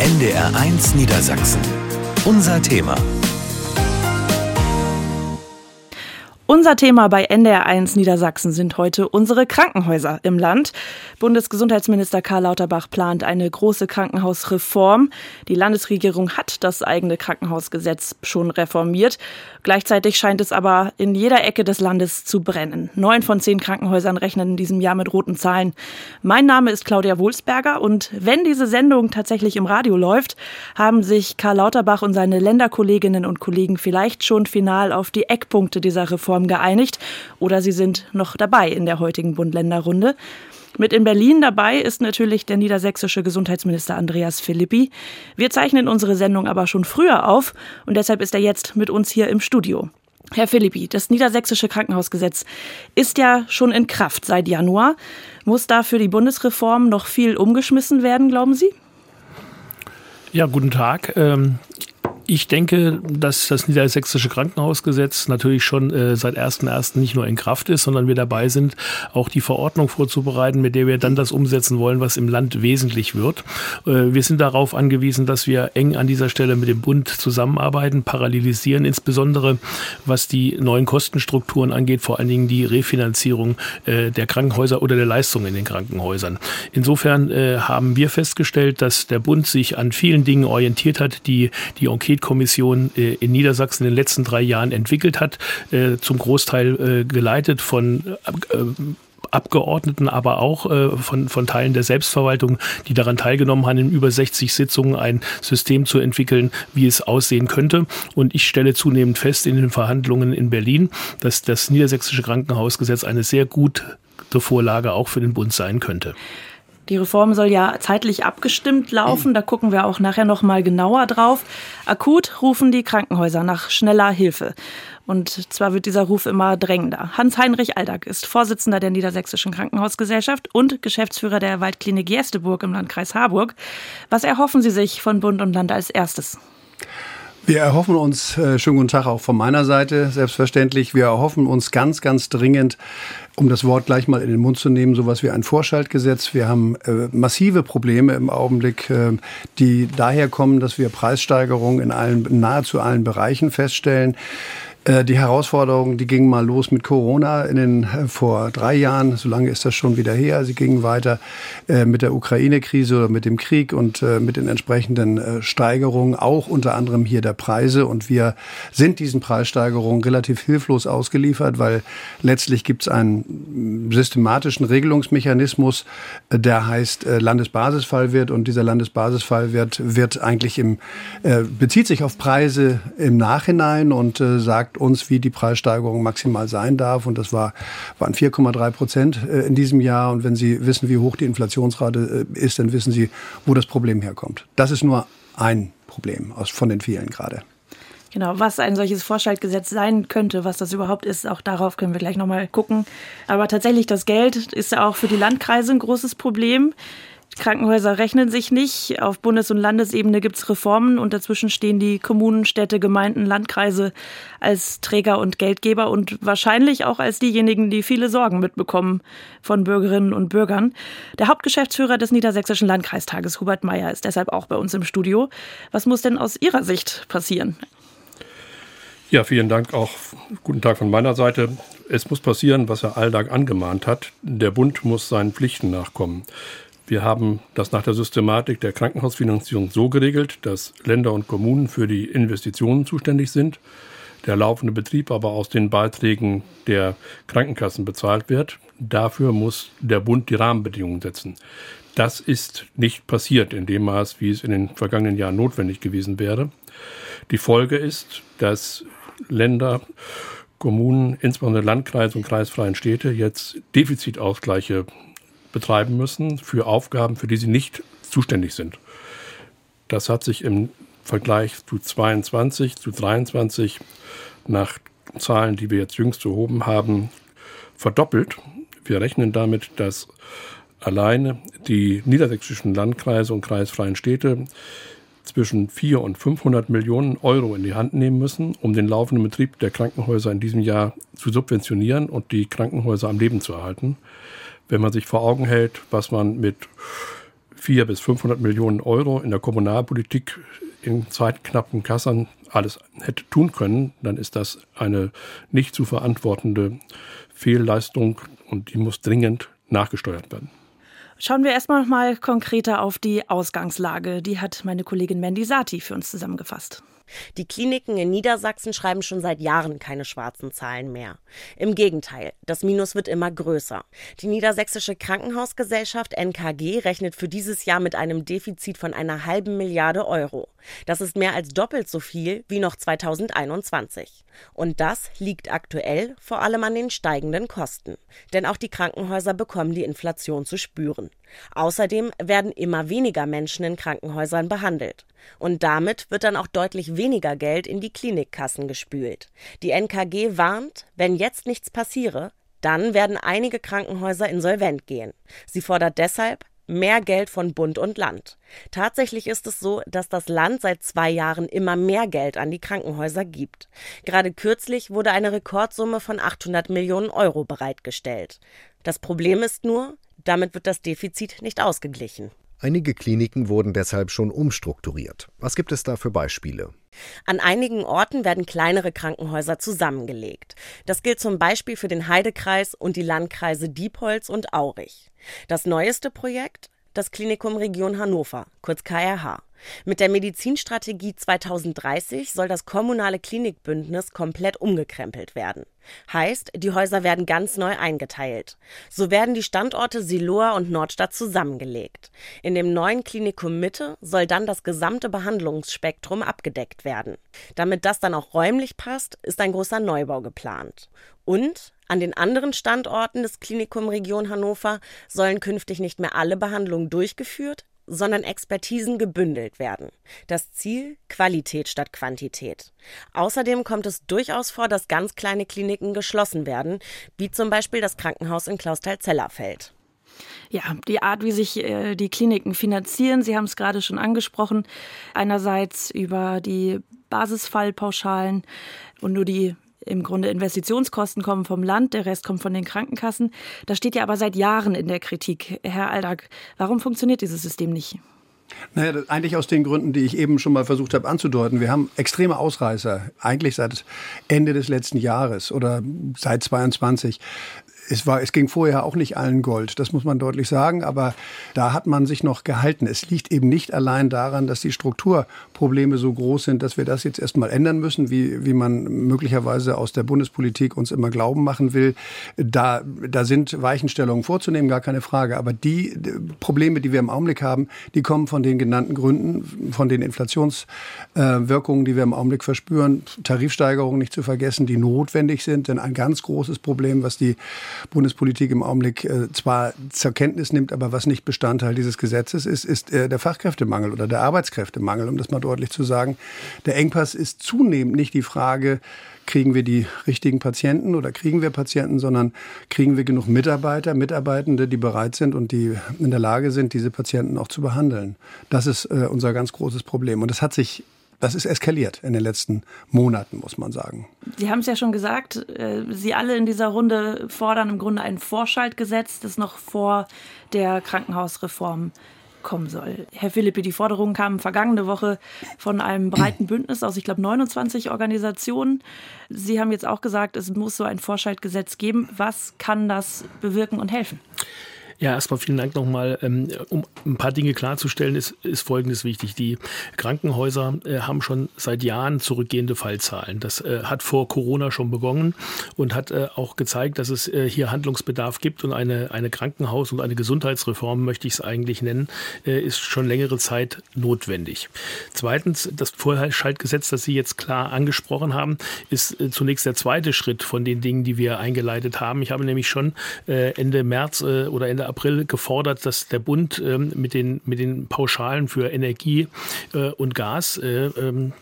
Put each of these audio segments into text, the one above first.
NDR1 Niedersachsen. Unser Thema. Unser Thema bei NDR1 Niedersachsen sind heute unsere Krankenhäuser im Land. Bundesgesundheitsminister Karl Lauterbach plant eine große Krankenhausreform. Die Landesregierung hat das eigene Krankenhausgesetz schon reformiert. Gleichzeitig scheint es aber in jeder Ecke des Landes zu brennen. Neun von zehn Krankenhäusern rechnen in diesem Jahr mit roten Zahlen. Mein Name ist Claudia Wohlsberger und wenn diese Sendung tatsächlich im Radio läuft, haben sich Karl Lauterbach und seine Länderkolleginnen und Kollegen vielleicht schon final auf die Eckpunkte dieser Reform Reform geeinigt oder sie sind noch dabei in der heutigen Bund-Länder-Runde. Mit in Berlin dabei ist natürlich der niedersächsische Gesundheitsminister Andreas Philippi. Wir zeichnen unsere Sendung aber schon früher auf und deshalb ist er jetzt mit uns hier im Studio. Herr Philippi, das niedersächsische Krankenhausgesetz ist ja schon in Kraft seit Januar. Muss da für die Bundesreform noch viel umgeschmissen werden, glauben Sie? Ja, guten Tag. Ich denke, dass das niedersächsische Krankenhausgesetz natürlich schon äh, seit 1.1. nicht nur in Kraft ist, sondern wir dabei sind, auch die Verordnung vorzubereiten, mit der wir dann das umsetzen wollen, was im Land wesentlich wird. Äh, wir sind darauf angewiesen, dass wir eng an dieser Stelle mit dem Bund zusammenarbeiten, parallelisieren, insbesondere was die neuen Kostenstrukturen angeht, vor allen Dingen die Refinanzierung äh, der Krankenhäuser oder der Leistungen in den Krankenhäusern. Insofern äh, haben wir festgestellt, dass der Bund sich an vielen Dingen orientiert hat, die die Enquete Paketkommission äh, in Niedersachsen in den letzten drei Jahren entwickelt hat, äh, zum Großteil äh, geleitet von Abgeordneten, aber auch von, von Teilen der Selbstverwaltung, die daran teilgenommen haben, in über 60 Sitzungen ein System zu entwickeln, wie es aussehen könnte. Und ich stelle zunehmend fest in den Verhandlungen in Berlin, dass das niedersächsische Krankenhausgesetz eine sehr gute Vorlage auch für den Bund sein könnte. Die Reform soll ja zeitlich abgestimmt laufen. Da gucken wir auch nachher noch mal genauer drauf. Akut rufen die Krankenhäuser nach schneller Hilfe. Und zwar wird dieser Ruf immer drängender. Hans-Heinrich Aldag ist Vorsitzender der Niedersächsischen Krankenhausgesellschaft und Geschäftsführer der Waldklinik Jesteburg im Landkreis Harburg. Was erhoffen Sie sich von Bund und Land als erstes? Wir erhoffen uns, äh, schönen guten Tag auch von meiner Seite, selbstverständlich, wir erhoffen uns ganz, ganz dringend, um das Wort gleich mal in den Mund zu nehmen, sowas wie ein Vorschaltgesetz. Wir haben äh, massive Probleme im Augenblick, äh, die daher kommen, dass wir Preissteigerungen in allen, nahezu allen Bereichen feststellen. Äh, die Herausforderungen, die gingen mal los mit Corona in den, äh, vor drei Jahren. So lange ist das schon wieder her. Sie gingen weiter äh, mit der Ukraine-Krise oder mit dem Krieg und mit den entsprechenden Steigerungen, auch unter anderem hier der Preise. Und wir sind diesen Preissteigerungen relativ hilflos ausgeliefert, weil letztlich gibt es einen systematischen Regelungsmechanismus, der heißt Landesbasisfallwert. Und dieser Landesbasisfallwert wird eigentlich im, bezieht sich auf Preise im Nachhinein und sagt, sagt uns, wie die Preissteigerung maximal sein darf. Und das war, waren 4,3 Prozent äh, in diesem Jahr. Und wenn Sie wissen, wie hoch die Inflationsrate äh, ist, dann wissen Sie, wo das Problem herkommt. Das ist nur ein Problem aus, von den vielen gerade. Genau, was ein solches Vorschaltgesetz sein könnte, was das überhaupt ist, auch darauf können wir gleich nochmal gucken. Aber tatsächlich, das Geld ist ja auch für die Landkreise ein großes Problem. Krankenhäuser rechnen sich nicht. Auf Bundes- und Landesebene gibt es Reformen und dazwischen stehen die Kommunen, Städte, Gemeinden, Landkreise als Träger und Geldgeber und wahrscheinlich auch als diejenigen, die viele Sorgen mitbekommen von Bürgerinnen und Bürgern. Der Hauptgeschäftsführer des Niedersächsischen Landkreistages, Hubert Meyer, ist deshalb auch bei uns im Studio. Was muss denn aus Ihrer Sicht passieren? Ja, vielen Dank auch. Guten Tag von meiner Seite. Es muss passieren, was Herr Aldag angemahnt hat. Der Bund muss seinen Pflichten nachkommen. Wir haben das nach der Systematik der Krankenhausfinanzierung so geregelt, dass Länder und Kommunen für die Investitionen zuständig sind, der laufende Betrieb aber aus den Beiträgen der Krankenkassen bezahlt wird. Dafür muss der Bund die Rahmenbedingungen setzen. Das ist nicht passiert in dem Maß, wie es in den vergangenen Jahren notwendig gewesen wäre. Die Folge ist, dass Länder, Kommunen, insbesondere Landkreise und kreisfreien Städte jetzt Defizitausgleiche betreiben müssen für Aufgaben, für die sie nicht zuständig sind. Das hat sich im Vergleich zu 22, zu 23 nach Zahlen, die wir jetzt jüngst erhoben haben, verdoppelt. Wir rechnen damit, dass alleine die niedersächsischen Landkreise und kreisfreien Städte zwischen 4 und 500 Millionen Euro in die Hand nehmen müssen, um den laufenden Betrieb der Krankenhäuser in diesem Jahr zu subventionieren und die Krankenhäuser am Leben zu erhalten wenn man sich vor Augen hält, was man mit 400 bis 500 Millionen Euro in der Kommunalpolitik in zeitknappen Kassen alles hätte tun können, dann ist das eine nicht zu verantwortende Fehlleistung und die muss dringend nachgesteuert werden. Schauen wir erstmal noch mal konkreter auf die Ausgangslage. Die hat meine Kollegin Mandy Sati für uns zusammengefasst. Die Kliniken in Niedersachsen schreiben schon seit Jahren keine schwarzen Zahlen mehr. Im Gegenteil, das Minus wird immer größer. Die Niedersächsische Krankenhausgesellschaft NKG rechnet für dieses Jahr mit einem Defizit von einer halben Milliarde Euro. Das ist mehr als doppelt so viel wie noch 2021. Und das liegt aktuell vor allem an den steigenden Kosten. Denn auch die Krankenhäuser bekommen die Inflation zu spüren. Außerdem werden immer weniger Menschen in Krankenhäusern behandelt. Und damit wird dann auch deutlich weniger Geld in die Klinikkassen gespült. Die NKG warnt, wenn jetzt nichts passiere, dann werden einige Krankenhäuser insolvent gehen. Sie fordert deshalb mehr Geld von Bund und Land. Tatsächlich ist es so, dass das Land seit zwei Jahren immer mehr Geld an die Krankenhäuser gibt. Gerade kürzlich wurde eine Rekordsumme von 800 Millionen Euro bereitgestellt. Das Problem ist nur, damit wird das Defizit nicht ausgeglichen. Einige Kliniken wurden deshalb schon umstrukturiert. Was gibt es da für Beispiele? An einigen Orten werden kleinere Krankenhäuser zusammengelegt. Das gilt zum Beispiel für den Heidekreis und die Landkreise Diepholz und Aurich. Das neueste Projekt? Das Klinikum Region Hannover, kurz KRH. Mit der Medizinstrategie 2030 soll das kommunale Klinikbündnis komplett umgekrempelt werden. Heißt, die Häuser werden ganz neu eingeteilt. So werden die Standorte Siloa und Nordstadt zusammengelegt. In dem neuen Klinikum Mitte soll dann das gesamte Behandlungsspektrum abgedeckt werden. Damit das dann auch räumlich passt, ist ein großer Neubau geplant. Und an den anderen Standorten des Klinikum Region Hannover sollen künftig nicht mehr alle Behandlungen durchgeführt, sondern Expertisen gebündelt werden. Das Ziel Qualität statt Quantität. Außerdem kommt es durchaus vor, dass ganz kleine Kliniken geschlossen werden, wie zum Beispiel das Krankenhaus in Klausthal-Zellerfeld. Ja, die Art, wie sich äh, die Kliniken finanzieren, Sie haben es gerade schon angesprochen, einerseits über die Basisfallpauschalen und nur die im Grunde Investitionskosten kommen vom Land, der Rest kommt von den Krankenkassen. Das steht ja aber seit Jahren in der Kritik. Herr Aldag, warum funktioniert dieses System nicht? Naja, eigentlich aus den Gründen, die ich eben schon mal versucht habe anzudeuten. Wir haben extreme Ausreißer, eigentlich seit Ende des letzten Jahres oder seit 22 es, war, es ging vorher auch nicht allen Gold, das muss man deutlich sagen, aber da hat man sich noch gehalten. Es liegt eben nicht allein daran, dass die Strukturprobleme so groß sind, dass wir das jetzt erstmal ändern müssen, wie, wie man möglicherweise aus der Bundespolitik uns immer glauben machen will. Da, da sind Weichenstellungen vorzunehmen, gar keine Frage. Aber die Probleme, die wir im Augenblick haben, die kommen von den genannten Gründen, von den Inflationswirkungen, die wir im Augenblick verspüren, Tarifsteigerungen nicht zu vergessen, die notwendig sind. Denn ein ganz großes Problem, was die Bundespolitik im Augenblick äh, zwar zur Kenntnis nimmt, aber was nicht Bestandteil dieses Gesetzes ist, ist äh, der Fachkräftemangel oder der Arbeitskräftemangel, um das mal deutlich zu sagen. Der Engpass ist zunehmend nicht die Frage, kriegen wir die richtigen Patienten oder kriegen wir Patienten, sondern kriegen wir genug Mitarbeiter, Mitarbeitende, die bereit sind und die in der Lage sind, diese Patienten auch zu behandeln. Das ist äh, unser ganz großes Problem. Und das hat sich das ist eskaliert in den letzten Monaten, muss man sagen. Sie haben es ja schon gesagt, äh, Sie alle in dieser Runde fordern im Grunde ein Vorschaltgesetz, das noch vor der Krankenhausreform kommen soll. Herr Philippi, die Forderungen kamen vergangene Woche von einem breiten Bündnis aus, ich glaube, 29 Organisationen. Sie haben jetzt auch gesagt, es muss so ein Vorschaltgesetz geben. Was kann das bewirken und helfen? Ja, erstmal vielen Dank nochmal. Ähm, um ein paar Dinge klarzustellen, ist, ist Folgendes wichtig. Die Krankenhäuser äh, haben schon seit Jahren zurückgehende Fallzahlen. Das äh, hat vor Corona schon begonnen und hat äh, auch gezeigt, dass es hier Handlungsbedarf gibt und eine, eine Krankenhaus- und eine Gesundheitsreform, möchte ich es eigentlich nennen, ist schon längere Zeit notwendig. Zweitens, das Vorschaltgesetz, das Sie jetzt klar angesprochen haben, ist zunächst der zweite Schritt von den Dingen, die wir eingeleitet haben. Ich habe nämlich schon Ende März oder Ende April gefordert, dass der Bund ähm, mit, den, mit den Pauschalen für Energie äh, und Gas äh, ähm,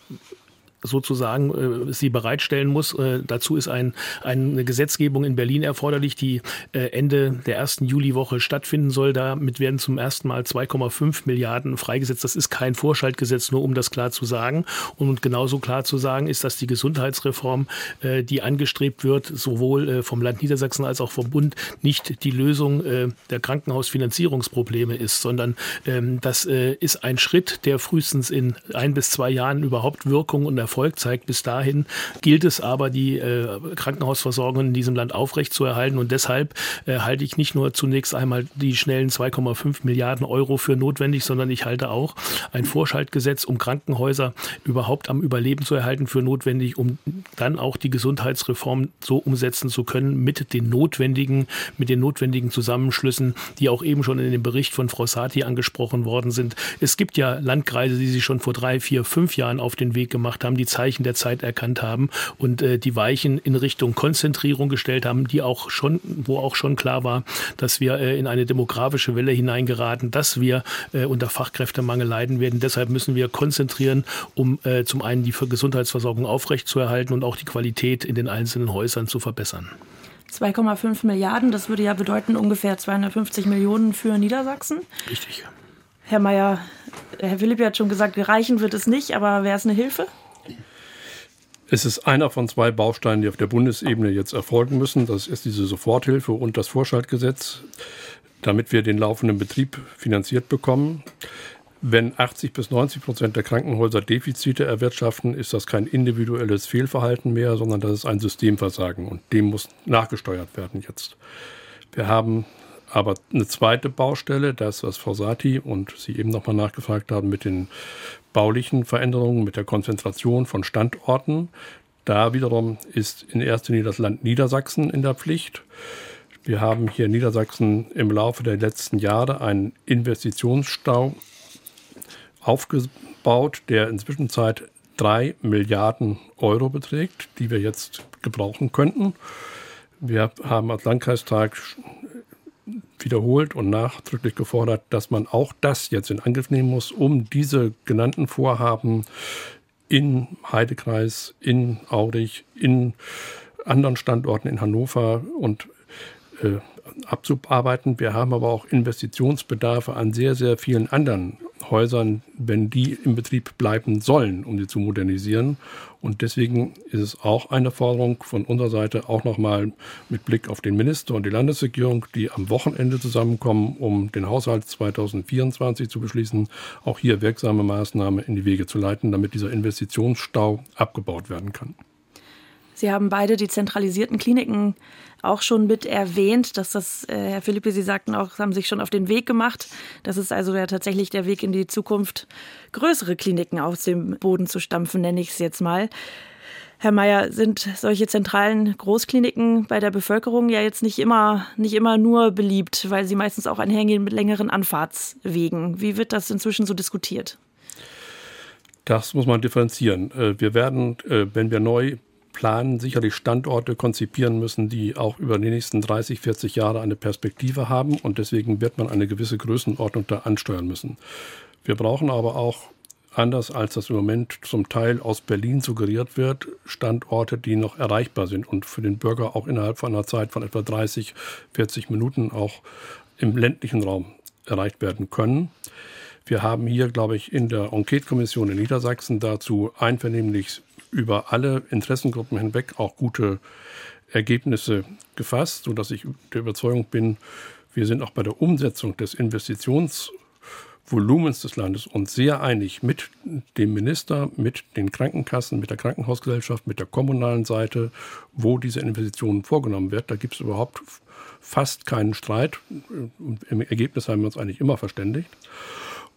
sozusagen äh, sie bereitstellen muss. Äh, dazu ist ein, eine Gesetzgebung in Berlin erforderlich, die äh, Ende der ersten Juliwoche stattfinden soll. Damit werden zum ersten Mal 2,5 Milliarden freigesetzt. Das ist kein Vorschaltgesetz, nur um das klar zu sagen. Und genauso klar zu sagen ist, dass die Gesundheitsreform, äh, die angestrebt wird, sowohl äh, vom Land Niedersachsen als auch vom Bund, nicht die Lösung äh, der Krankenhausfinanzierungsprobleme ist, sondern ähm, das äh, ist ein Schritt, der frühestens in ein bis zwei Jahren überhaupt Wirkung und Erfolg zeigt. Bis dahin gilt es aber, die äh, Krankenhausversorgung in diesem Land aufrechtzuerhalten. Und deshalb äh, halte ich nicht nur zunächst einmal die schnellen 2,5 Milliarden Euro für notwendig, sondern ich halte auch ein Vorschaltgesetz, um Krankenhäuser überhaupt am Überleben zu erhalten, für notwendig, um dann auch die Gesundheitsreform so umsetzen zu können mit den notwendigen, mit den notwendigen Zusammenschlüssen, die auch eben schon in dem Bericht von Frau Sati angesprochen worden sind. Es gibt ja Landkreise, die sich schon vor drei, vier, fünf Jahren auf den Weg gemacht haben, die Zeichen der Zeit erkannt haben und äh, die Weichen in Richtung Konzentrierung gestellt haben, die auch schon, wo auch schon klar war, dass wir äh, in eine demografische Welle hineingeraten, dass wir äh, unter Fachkräftemangel leiden werden. Deshalb müssen wir konzentrieren, um äh, zum einen die Gesundheitsversorgung aufrechtzuerhalten und auch die Qualität in den einzelnen Häusern zu verbessern. 2,5 Milliarden, das würde ja bedeuten ungefähr 250 Millionen für Niedersachsen. Richtig. Herr Mayer, Herr Philipp hat schon gesagt, reichen wird es nicht, aber wäre es eine Hilfe? Es ist einer von zwei Bausteinen, die auf der Bundesebene jetzt erfolgen müssen. Das ist diese Soforthilfe und das Vorschaltgesetz, damit wir den laufenden Betrieb finanziert bekommen. Wenn 80 bis 90 Prozent der Krankenhäuser Defizite erwirtschaften, ist das kein individuelles Fehlverhalten mehr, sondern das ist ein Systemversagen und dem muss nachgesteuert werden jetzt. Wir haben aber eine zweite Baustelle, das, was Frau Sati und Sie eben nochmal nachgefragt haben mit den baulichen Veränderungen, mit der Konzentration von Standorten. Da wiederum ist in erster Linie das Land Niedersachsen in der Pflicht. Wir haben hier in Niedersachsen im Laufe der letzten Jahre einen Investitionsstau aufgebaut, der inzwischen Zeit drei Milliarden Euro beträgt, die wir jetzt gebrauchen könnten. Wir haben als Landkreistag wiederholt und nachdrücklich gefordert, dass man auch das jetzt in Angriff nehmen muss, um diese genannten Vorhaben in Heidekreis, in Aurich, in anderen Standorten in Hannover und äh, abzuarbeiten. Wir haben aber auch Investitionsbedarfe an sehr, sehr vielen anderen Häusern, wenn die im Betrieb bleiben sollen, um sie zu modernisieren. Und deswegen ist es auch eine Forderung von unserer Seite, auch nochmal mit Blick auf den Minister und die Landesregierung, die am Wochenende zusammenkommen, um den Haushalt 2024 zu beschließen, auch hier wirksame Maßnahmen in die Wege zu leiten, damit dieser Investitionsstau abgebaut werden kann. Sie haben beide die zentralisierten Kliniken auch schon mit erwähnt, dass das, äh, Herr Philippi, Sie sagten auch, haben sich schon auf den Weg gemacht. Das ist also ja tatsächlich der Weg in die Zukunft, größere Kliniken aus dem Boden zu stampfen, nenne ich es jetzt mal. Herr Mayer, sind solche zentralen Großkliniken bei der Bevölkerung ja jetzt nicht immer, nicht immer nur beliebt, weil sie meistens auch einhergehen mit längeren Anfahrtswegen. Wie wird das inzwischen so diskutiert? Das muss man differenzieren. Äh, wir werden, äh, wenn wir neu planen, sicherlich Standorte konzipieren müssen, die auch über die nächsten 30, 40 Jahre eine Perspektive haben. Und deswegen wird man eine gewisse Größenordnung da ansteuern müssen. Wir brauchen aber auch, anders als das im Moment zum Teil aus Berlin suggeriert wird, Standorte, die noch erreichbar sind und für den Bürger auch innerhalb von einer Zeit von etwa 30, 40 Minuten auch im ländlichen Raum erreicht werden können. Wir haben hier, glaube ich, in der Enquete-Kommission in Niedersachsen dazu einvernehmlich über alle Interessengruppen hinweg auch gute Ergebnisse gefasst, sodass ich der Überzeugung bin, wir sind auch bei der Umsetzung des Investitionsvolumens des Landes uns sehr einig mit dem Minister, mit den Krankenkassen, mit der Krankenhausgesellschaft, mit der kommunalen Seite, wo diese Investitionen vorgenommen wird. Da gibt es überhaupt fast keinen Streit. Im Ergebnis haben wir uns eigentlich immer verständigt.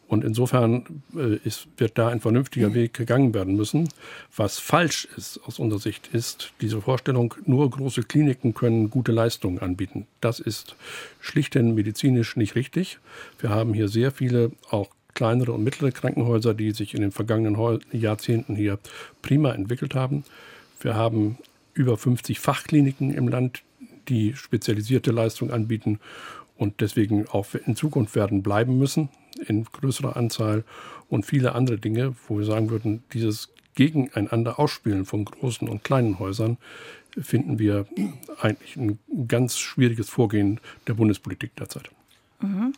Und insofern äh, ist, wird da ein vernünftiger Weg gegangen werden müssen. Was falsch ist aus unserer Sicht, ist diese Vorstellung, nur große Kliniken können gute Leistungen anbieten. Das ist schlichthin medizinisch nicht richtig. Wir haben hier sehr viele auch kleinere und mittlere Krankenhäuser, die sich in den vergangenen Jahrzehnten hier prima entwickelt haben. Wir haben über 50 Fachkliniken im Land, die spezialisierte Leistungen anbieten und deswegen auch in Zukunft werden bleiben müssen in größerer Anzahl und viele andere Dinge, wo wir sagen würden, dieses Gegeneinander ausspielen von großen und kleinen Häusern, finden wir eigentlich ein ganz schwieriges Vorgehen der Bundespolitik derzeit. Mhm.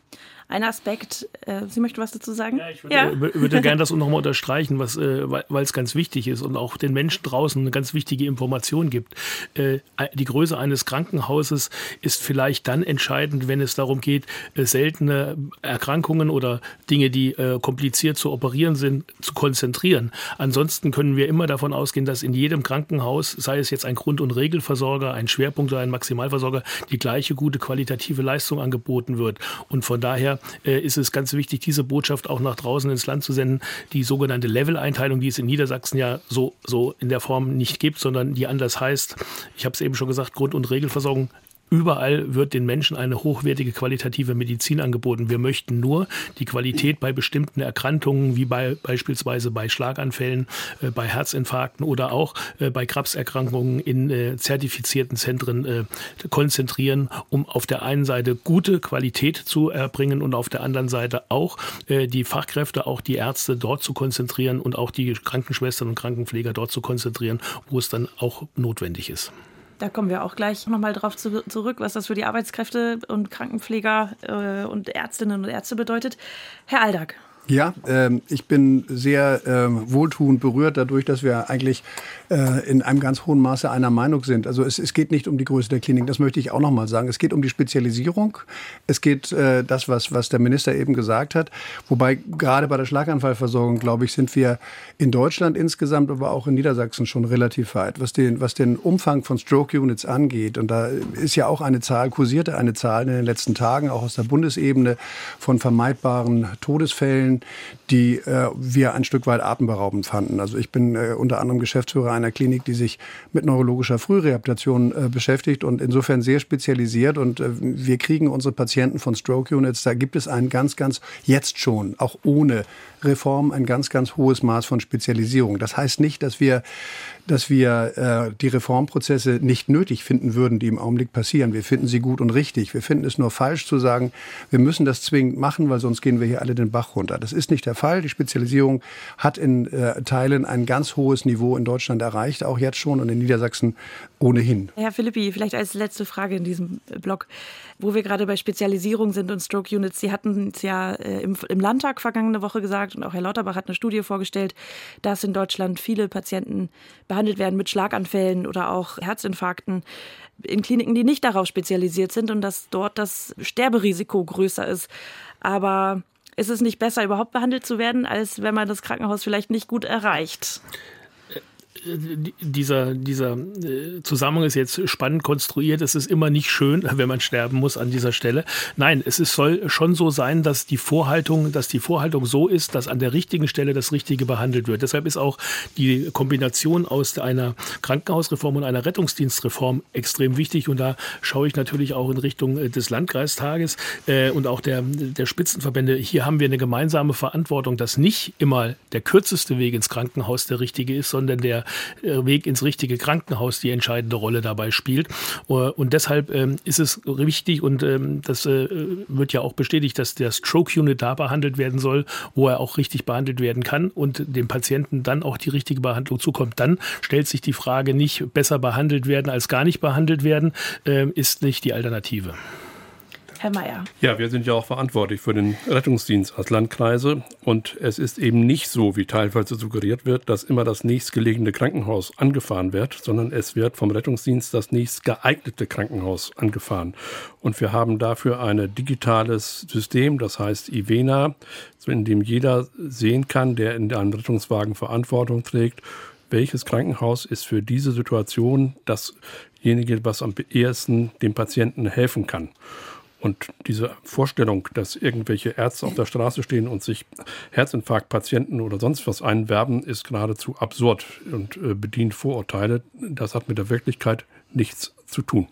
Ein Aspekt, äh, Sie möchten was dazu sagen? Ja, ich würde, ja. würde gerne das nochmal unterstreichen, was, äh, weil es ganz wichtig ist und auch den Menschen draußen eine ganz wichtige Information gibt. Äh, die Größe eines Krankenhauses ist vielleicht dann entscheidend, wenn es darum geht, äh, seltene Erkrankungen oder Dinge, die äh, kompliziert zu operieren sind, zu konzentrieren. Ansonsten können wir immer davon ausgehen, dass in jedem Krankenhaus, sei es jetzt ein Grund- und Regelversorger, ein Schwerpunkt oder ein Maximalversorger, die gleiche gute qualitative Leistung angeboten wird. Und von daher äh, ist es ganz wichtig, diese Botschaft auch nach draußen ins Land zu senden. Die sogenannte Level-Einteilung, die es in Niedersachsen ja so, so in der Form nicht gibt, sondern die anders heißt. Ich habe es eben schon gesagt, Grund- und Regelversorgung Überall wird den Menschen eine hochwertige qualitative Medizin angeboten. Wir möchten nur die Qualität bei bestimmten Erkrankungen, wie bei, beispielsweise bei Schlaganfällen, äh, bei Herzinfarkten oder auch äh, bei Krebserkrankungen in äh, zertifizierten Zentren äh, konzentrieren, um auf der einen Seite gute Qualität zu erbringen und auf der anderen Seite auch äh, die Fachkräfte, auch die Ärzte dort zu konzentrieren und auch die Krankenschwestern und Krankenpfleger dort zu konzentrieren, wo es dann auch notwendig ist. Da kommen wir auch gleich nochmal drauf zu, zurück, was das für die Arbeitskräfte und Krankenpfleger äh, und Ärztinnen und Ärzte bedeutet. Herr Aldag. Ja, ähm, ich bin sehr ähm, wohltuend berührt dadurch, dass wir eigentlich äh, in einem ganz hohen Maße einer Meinung sind. Also es, es geht nicht um die Größe der Klinik, das möchte ich auch nochmal sagen. Es geht um die Spezialisierung. Es geht äh, das, was, was der Minister eben gesagt hat. Wobei gerade bei der Schlaganfallversorgung, glaube ich, sind wir in Deutschland insgesamt, aber auch in Niedersachsen schon relativ weit. Was den, was den Umfang von Stroke Units angeht, und da ist ja auch eine Zahl, kursierte eine Zahl in den letzten Tagen, auch aus der Bundesebene, von vermeidbaren Todesfällen, die äh, wir ein Stück weit atemberaubend fanden. Also ich bin äh, unter anderem Geschäftsführer einer Klinik, die sich mit neurologischer Frührehabilitation äh, beschäftigt und insofern sehr spezialisiert. Und äh, wir kriegen unsere Patienten von Stroke Units, da gibt es ein ganz, ganz jetzt schon, auch ohne Reform, ein ganz, ganz hohes Maß von Spezialisierung. Das heißt nicht, dass wir dass wir äh, die Reformprozesse nicht nötig finden würden, die im Augenblick passieren. Wir finden sie gut und richtig. Wir finden es nur falsch zu sagen, wir müssen das zwingend machen, weil sonst gehen wir hier alle den Bach runter. Das ist nicht der Fall. Die Spezialisierung hat in äh, Teilen ein ganz hohes Niveau in Deutschland erreicht, auch jetzt schon und in Niedersachsen ohnehin. Herr Philippi, vielleicht als letzte Frage in diesem Blog, wo wir gerade bei Spezialisierung sind und Stroke Units. Sie hatten es ja äh, im, im Landtag vergangene Woche gesagt und auch Herr Lauterbach hat eine Studie vorgestellt, dass in Deutschland viele Patienten behandelt werden mit Schlaganfällen oder auch Herzinfarkten in Kliniken, die nicht darauf spezialisiert sind und dass dort das Sterberisiko größer ist. Aber ist es nicht besser, überhaupt behandelt zu werden, als wenn man das Krankenhaus vielleicht nicht gut erreicht? Dieser, dieser äh, Zusammenhang ist jetzt spannend konstruiert. Es ist immer nicht schön, wenn man sterben muss an dieser Stelle. Nein, es ist, soll schon so sein, dass die Vorhaltung, dass die Vorhaltung so ist, dass an der richtigen Stelle das Richtige behandelt wird. Deshalb ist auch die Kombination aus einer Krankenhausreform und einer Rettungsdienstreform extrem wichtig. Und da schaue ich natürlich auch in Richtung äh, des Landkreistages äh, und auch der, der Spitzenverbände. Hier haben wir eine gemeinsame Verantwortung, dass nicht immer der kürzeste Weg ins Krankenhaus der richtige ist, sondern der Weg ins richtige Krankenhaus die entscheidende Rolle dabei spielt. Äh, und deshalb ähm, ist es wichtig und ähm, das äh, wird ja auch bestätigt, dass der Stroke Unit da behandelt werden soll, wo er auch richtig behandelt werden kann und dem Patienten dann auch die richtige Behandlung zukommt. Dann stellt sich die Frage nicht besser behandelt werden als gar nicht behandelt werden, ist nicht die Alternative. Herr Mayer. Ja, wir sind ja auch verantwortlich für den Rettungsdienst als Landkreise. Und es ist eben nicht so, wie teilweise suggeriert wird, dass immer das nächstgelegene Krankenhaus angefahren wird, sondern es wird vom Rettungsdienst das nächst geeignete Krankenhaus angefahren. Und wir haben dafür ein digitales System, das heißt IVENA, in dem jeder sehen kann, der in einem Rettungswagen Verantwortung trägt, welches Krankenhaus ist für diese Situation dasjenige, was am ehesten dem Patienten helfen kann. Und diese Vorstellung, dass irgendwelche Ärzte auf der Straße stehen und sich Herzinfarktpatienten oder sonst was einwerben, ist geradezu absurd und äh, bedient Vorurteile. Das hat mit der Wirklichkeit nichts zu tun.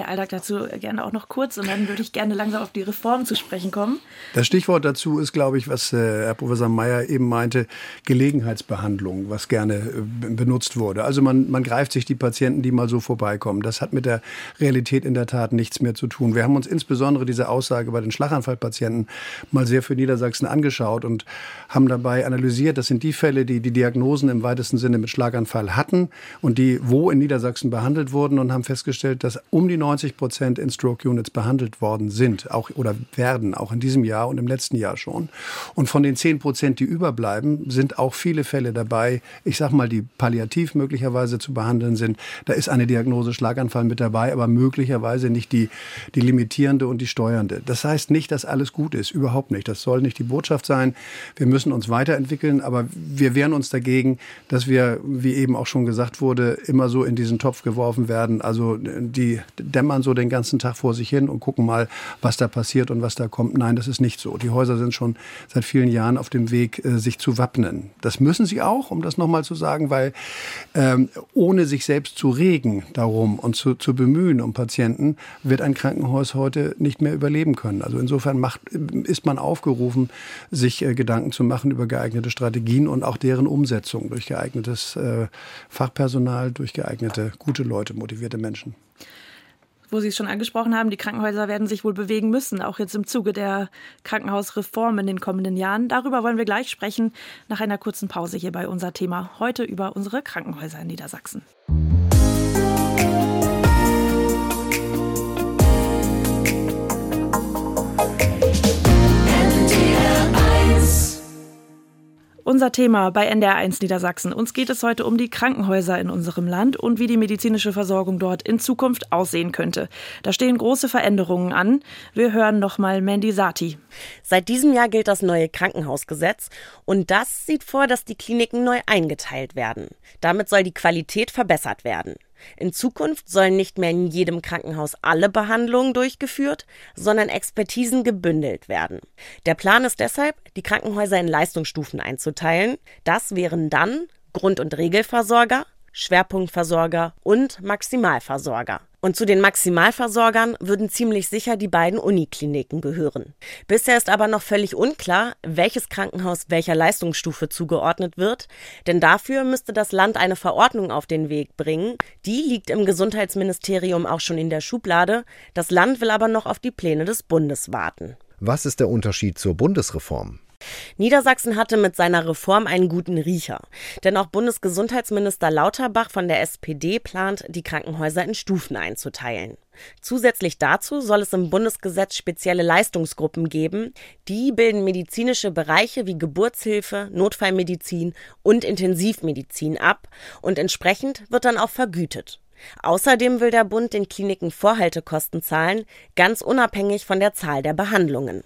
Herr Aldag, dazu gerne auch noch kurz und dann würde ich gerne langsam auf die Reform zu sprechen kommen. Das Stichwort dazu ist, glaube ich, was äh, Herr Professor Mayer eben meinte, Gelegenheitsbehandlung, was gerne äh, benutzt wurde. Also man, man greift sich die Patienten, die mal so vorbeikommen. Das hat mit der Realität in der Tat nichts mehr zu tun. Wir haben uns insbesondere diese Aussage bei den Schlaganfallpatienten mal sehr für Niedersachsen angeschaut und haben dabei analysiert, das sind die Fälle, die die Diagnosen im weitesten Sinne mit Schlaganfall hatten und die wo in Niedersachsen behandelt wurden und haben festgestellt, dass um die 90 Prozent in Stroke Units behandelt worden sind, auch oder werden, auch in diesem Jahr und im letzten Jahr schon. Und von den 10 Prozent, die überbleiben, sind auch viele Fälle dabei, ich sag mal, die palliativ möglicherweise zu behandeln sind. Da ist eine Diagnose Schlaganfall mit dabei, aber möglicherweise nicht die, die limitierende und die steuernde. Das heißt nicht, dass alles gut ist, überhaupt nicht. Das soll nicht die Botschaft sein. Wir müssen uns weiterentwickeln, aber wir wehren uns dagegen, dass wir, wie eben auch schon gesagt wurde, immer so in diesen Topf geworfen werden. Also die dämmern so den ganzen Tag vor sich hin und gucken mal, was da passiert und was da kommt. Nein, das ist nicht so. Die Häuser sind schon seit vielen Jahren auf dem Weg, äh, sich zu wappnen. Das müssen sie auch, um das nochmal zu sagen, weil ähm, ohne sich selbst zu regen darum und zu, zu bemühen um Patienten, wird ein Krankenhaus heute nicht mehr überleben können. Also insofern macht, ist man aufgerufen, sich äh, Gedanken zu machen über geeignete Strategien und auch deren Umsetzung durch geeignetes äh, Fachpersonal, durch geeignete, gute Leute, motivierte Menschen wo Sie es schon angesprochen haben, die Krankenhäuser werden sich wohl bewegen müssen, auch jetzt im Zuge der Krankenhausreform in den kommenden Jahren. Darüber wollen wir gleich sprechen, nach einer kurzen Pause hier bei unser Thema. Heute über unsere Krankenhäuser in Niedersachsen. Unser Thema bei NDR1 Niedersachsen. Uns geht es heute um die Krankenhäuser in unserem Land und wie die medizinische Versorgung dort in Zukunft aussehen könnte. Da stehen große Veränderungen an. Wir hören nochmal Mandy Sati. Seit diesem Jahr gilt das neue Krankenhausgesetz und das sieht vor, dass die Kliniken neu eingeteilt werden. Damit soll die Qualität verbessert werden. In Zukunft sollen nicht mehr in jedem Krankenhaus alle Behandlungen durchgeführt, sondern Expertisen gebündelt werden. Der Plan ist deshalb, die Krankenhäuser in Leistungsstufen einzuteilen. Das wären dann Grund- und Regelversorger, Schwerpunktversorger und Maximalversorger. Und zu den Maximalversorgern würden ziemlich sicher die beiden Unikliniken gehören. Bisher ist aber noch völlig unklar, welches Krankenhaus welcher Leistungsstufe zugeordnet wird, denn dafür müsste das Land eine Verordnung auf den Weg bringen. Die liegt im Gesundheitsministerium auch schon in der Schublade. Das Land will aber noch auf die Pläne des Bundes warten. Was ist der Unterschied zur Bundesreform? Niedersachsen hatte mit seiner Reform einen guten Riecher. Denn auch Bundesgesundheitsminister Lauterbach von der SPD plant, die Krankenhäuser in Stufen einzuteilen. Zusätzlich dazu soll es im Bundesgesetz spezielle Leistungsgruppen geben. Die bilden medizinische Bereiche wie Geburtshilfe, Notfallmedizin und Intensivmedizin ab und entsprechend wird dann auch vergütet. Außerdem will der Bund den Kliniken Vorhaltekosten zahlen, ganz unabhängig von der Zahl der Behandlungen.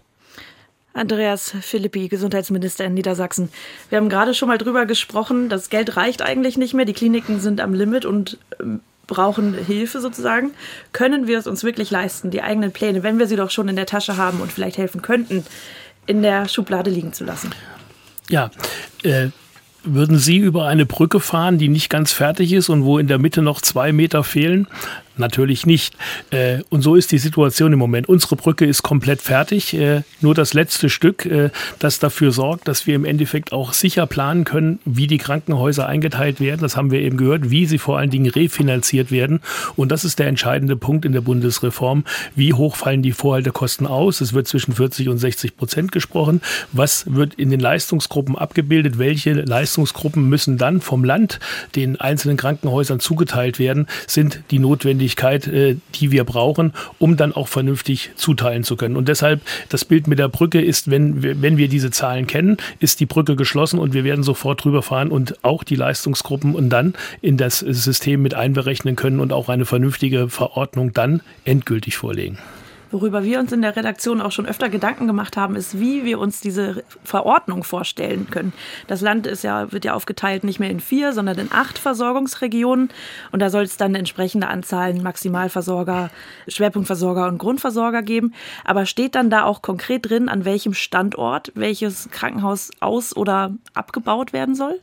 Andreas Philippi, Gesundheitsminister in Niedersachsen. Wir haben gerade schon mal drüber gesprochen, das Geld reicht eigentlich nicht mehr, die Kliniken sind am Limit und ähm, brauchen Hilfe sozusagen. Können wir es uns wirklich leisten, die eigenen Pläne, wenn wir sie doch schon in der Tasche haben und vielleicht helfen könnten, in der Schublade liegen zu lassen? Ja, äh, würden Sie über eine Brücke fahren, die nicht ganz fertig ist und wo in der Mitte noch zwei Meter fehlen? Natürlich nicht. Äh, und so ist die Situation im Moment. Unsere Brücke ist komplett fertig. Äh, nur das letzte Stück, äh, das dafür sorgt, dass wir im Endeffekt auch sicher planen können, wie die Krankenhäuser eingeteilt werden. Das haben wir eben gehört, wie sie vor allen Dingen refinanziert werden. Und das ist der entscheidende Punkt in der Bundesreform. Wie hoch fallen die Vorhaltekosten aus? Es wird zwischen 40 und 60 Prozent gesprochen. Was wird in den Leistungsgruppen abgebildet? Welche Leistungsgruppen müssen dann vom Land den einzelnen Krankenhäusern zugeteilt werden? Sind die notwendig Geschwindigkeit, äh, die wir brauchen, um dann auch vernünftig zuteilen zu können. Und deshalb das Bild mit der Brücke ist, wenn wir, wenn wir diese Zahlen kennen, ist die Brücke geschlossen und wir werden sofort drüber fahren und auch die Leistungsgruppen und dann in das System mit einberechnen können und auch eine vernünftige Verordnung dann endgültig vorlegen. Worüber wir uns in der Redaktion auch schon öfter Gedanken gemacht haben, ist, wie wir uns diese Verordnung vorstellen können. Das Land ist ja, wird ja aufgeteilt nicht mehr in vier, sondern in acht Versorgungsregionen. Und da soll es dann entsprechende Anzahlen Maximalversorger, Schwerpunktversorger und Grundversorger geben. Aber steht dann da auch konkret drin, an welchem Standort welches Krankenhaus aus- oder abgebaut werden soll?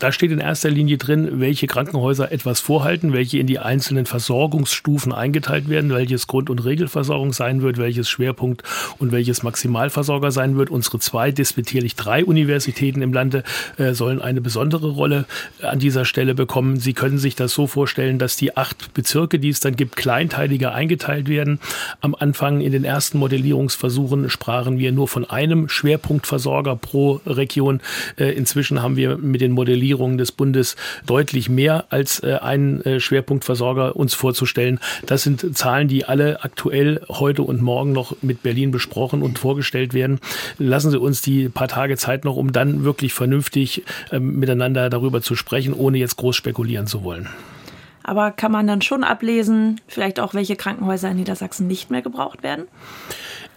Da steht in erster Linie drin, welche Krankenhäuser etwas vorhalten, welche in die einzelnen Versorgungsstufen eingeteilt werden, welches Grund- und Regelversorgung sein wird, welches Schwerpunkt und welches Maximalversorger sein wird. Unsere zwei, despektierlich drei Universitäten im Lande äh, sollen eine besondere Rolle an dieser Stelle bekommen. Sie können sich das so vorstellen, dass die acht Bezirke, die es dann gibt, kleinteiliger eingeteilt werden. Am Anfang in den ersten Modellierungsversuchen sprachen wir nur von einem Schwerpunktversorger pro Region. Äh, inzwischen haben wir mit den Modellierungen Regulierungen des Bundes deutlich mehr als äh, einen äh, Schwerpunktversorger uns vorzustellen. Das sind Zahlen, die alle aktuell heute und morgen noch mit Berlin besprochen und vorgestellt werden. Lassen Sie uns die paar Tage Zeit noch, um dann wirklich vernünftig äh, miteinander darüber zu sprechen, ohne jetzt groß spekulieren zu wollen. Aber kann man dann schon ablesen, vielleicht auch, welche Krankenhäuser in Niedersachsen nicht mehr gebraucht werden?